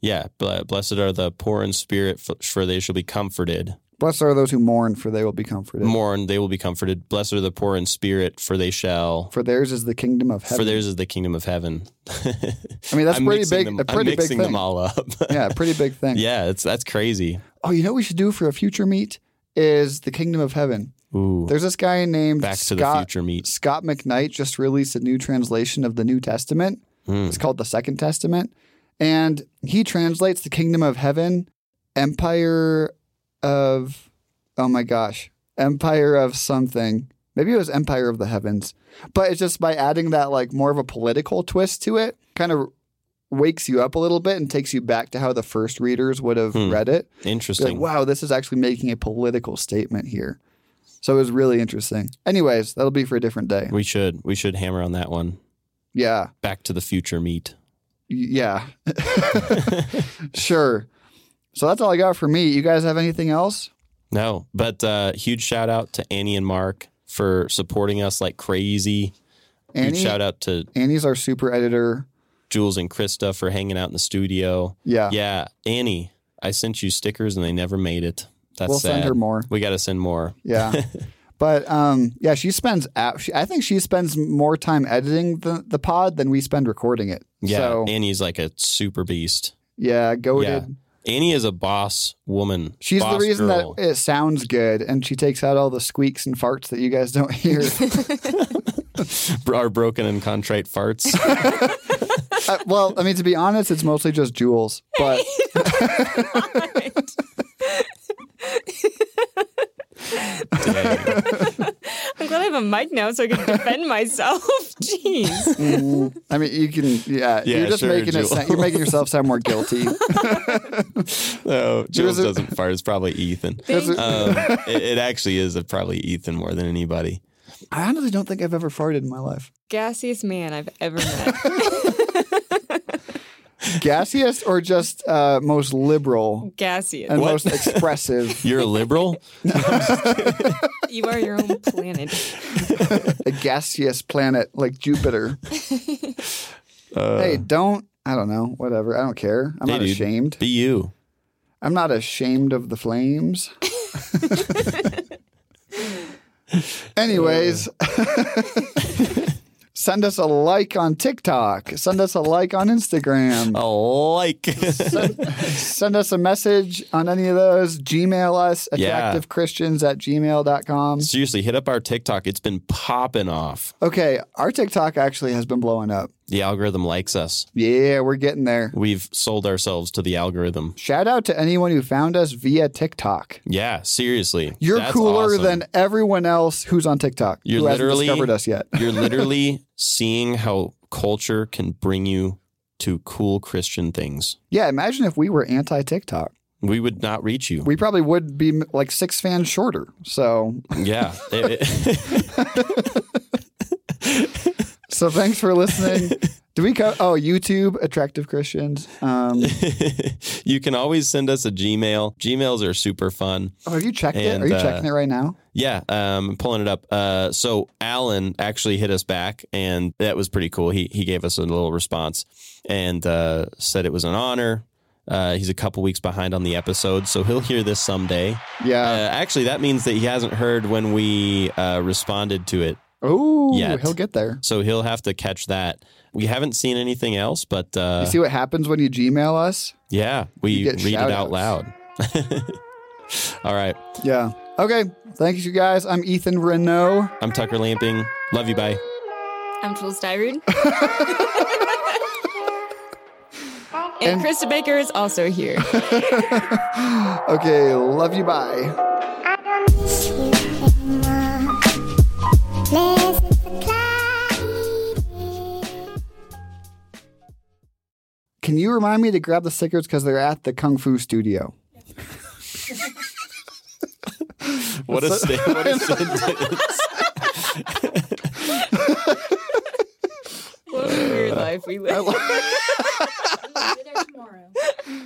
Yeah, ble- blessed are the poor in spirit, for they shall be comforted. Blessed are those who mourn, for they will be comforted. Mourn, they will be comforted. Blessed are the poor in spirit, for they shall. For theirs is the kingdom of heaven. For theirs is the kingdom of heaven. I mean, that's I'm pretty big. Them, a pretty I'm big mixing thing. them all up. yeah, pretty big thing. yeah, it's that's crazy. Oh, you know what we should do for a future meat is the kingdom of heaven. Ooh, There's this guy named Scot. back to the Scot. future meat. Scot McKnight just released a new translation of the New Testament. Hmm. It's called the Second Testament. And he translates the kingdom of heaven, empire of, oh my gosh, empire of something. Maybe it was empire of the heavens. But it's just by adding that, like, more of a political twist to it, kind of wakes you up a little bit and takes you back to how the first readers would have Hmm. read it. Interesting. Like, wow, this is actually making a political statement here. So it was really interesting. Anyways, that'll be for a different day. We should we should hammer on that one. Yeah. Back to the future meat. Yeah. sure. So that's all I got for me. You guys have anything else? No, but uh, huge shout out to Annie and Mark for supporting us like crazy. Huge shout out to Annie's our super editor. Jules and Krista for hanging out in the studio. Yeah. Yeah, Annie, I sent you stickers and they never made it. That's we'll sad. send her more. We got to send more. Yeah. but um, yeah, she spends. I think she spends more time editing the, the pod than we spend recording it. Yeah, So Annie's like a super beast. yeah, goaded. Yeah. Annie is a boss woman. She's the reason girl. that it sounds good, and she takes out all the squeaks and farts that you guys don't hear. our broken and contrite farts. Uh, well, I mean, to be honest, it's mostly just Jules, But Dang. I'm have a mic now so I can defend myself. Jeez. I mean, you can, yeah, Yeah, you're just sure, making it. Jules. Sound, you're making yourself sound more guilty. No, Jules doesn't fart. It's probably Ethan. Um, it, it actually is probably Ethan more than anybody. I honestly don't think I've ever farted in my life. Gassiest man I've ever met. Gaseous or just uh, most liberal Gassiest. and What? most expressive? You're a liberal? You are your own planet. a gaseous planet like Jupiter. Uh, hey, don't. I don't know. Whatever. I don't care. I'm Hey, not dude. ashamed. Be you. I'm not ashamed of the flames. Anyways, send us a like on TikTok. Send us a like on Instagram. A like. Send us a message on any of those. Gmail us, Yeah. attractivechristians at gmail.com. Seriously, hit up our TikTok. It's been popping off. Okay, our TikTok actually has been blowing up. The algorithm likes us. Yeah, we're getting there. We've sold ourselves to the algorithm. Shout out to anyone who found us via TikTok. Yeah, seriously. You're That's cooler awesome. than everyone else who's on TikTok. You're who literally- discovered us yet. You're literally seeing how culture can bring you to cool Christian things. Yeah, imagine if we were anti TikTok. We would not reach you. We probably would be like six fans shorter. So, yeah. It- so thanks for listening. Do we co- Oh, YouTube, attractive Christians. Um, you can always send us a Gmail. Gmails are super fun. oh, have you checked it? Are you uh, checking it right now? Yeah, um, I'm pulling it up. Uh, so Alan actually hit us back, and that was pretty cool. He he gave us a little response and uh, said it was an honor. Uh, he's a couple weeks behind on the episode, so he'll hear this someday. Uh, Yeah. actually, that means that he hasn't heard when we uh, responded to it, oh, yet. he'll get there. so he'll have to catch that. We haven't seen anything else, but uh, you see what happens when you Gmail us? yeah, we read it out loud. All right, Yeah. Okay. Thank you guys. I'm Ethan Renault. I'm Tucker Lamping. Love you. Bye. I'm Jules Dyrud. and, And- Krista Baker is also here. Okay. Love you. Bye. I Can you remind me to grab the stickers because they're at the Kung Fu studio? What a, sta- what a sentence. what a weird life we live. I lo-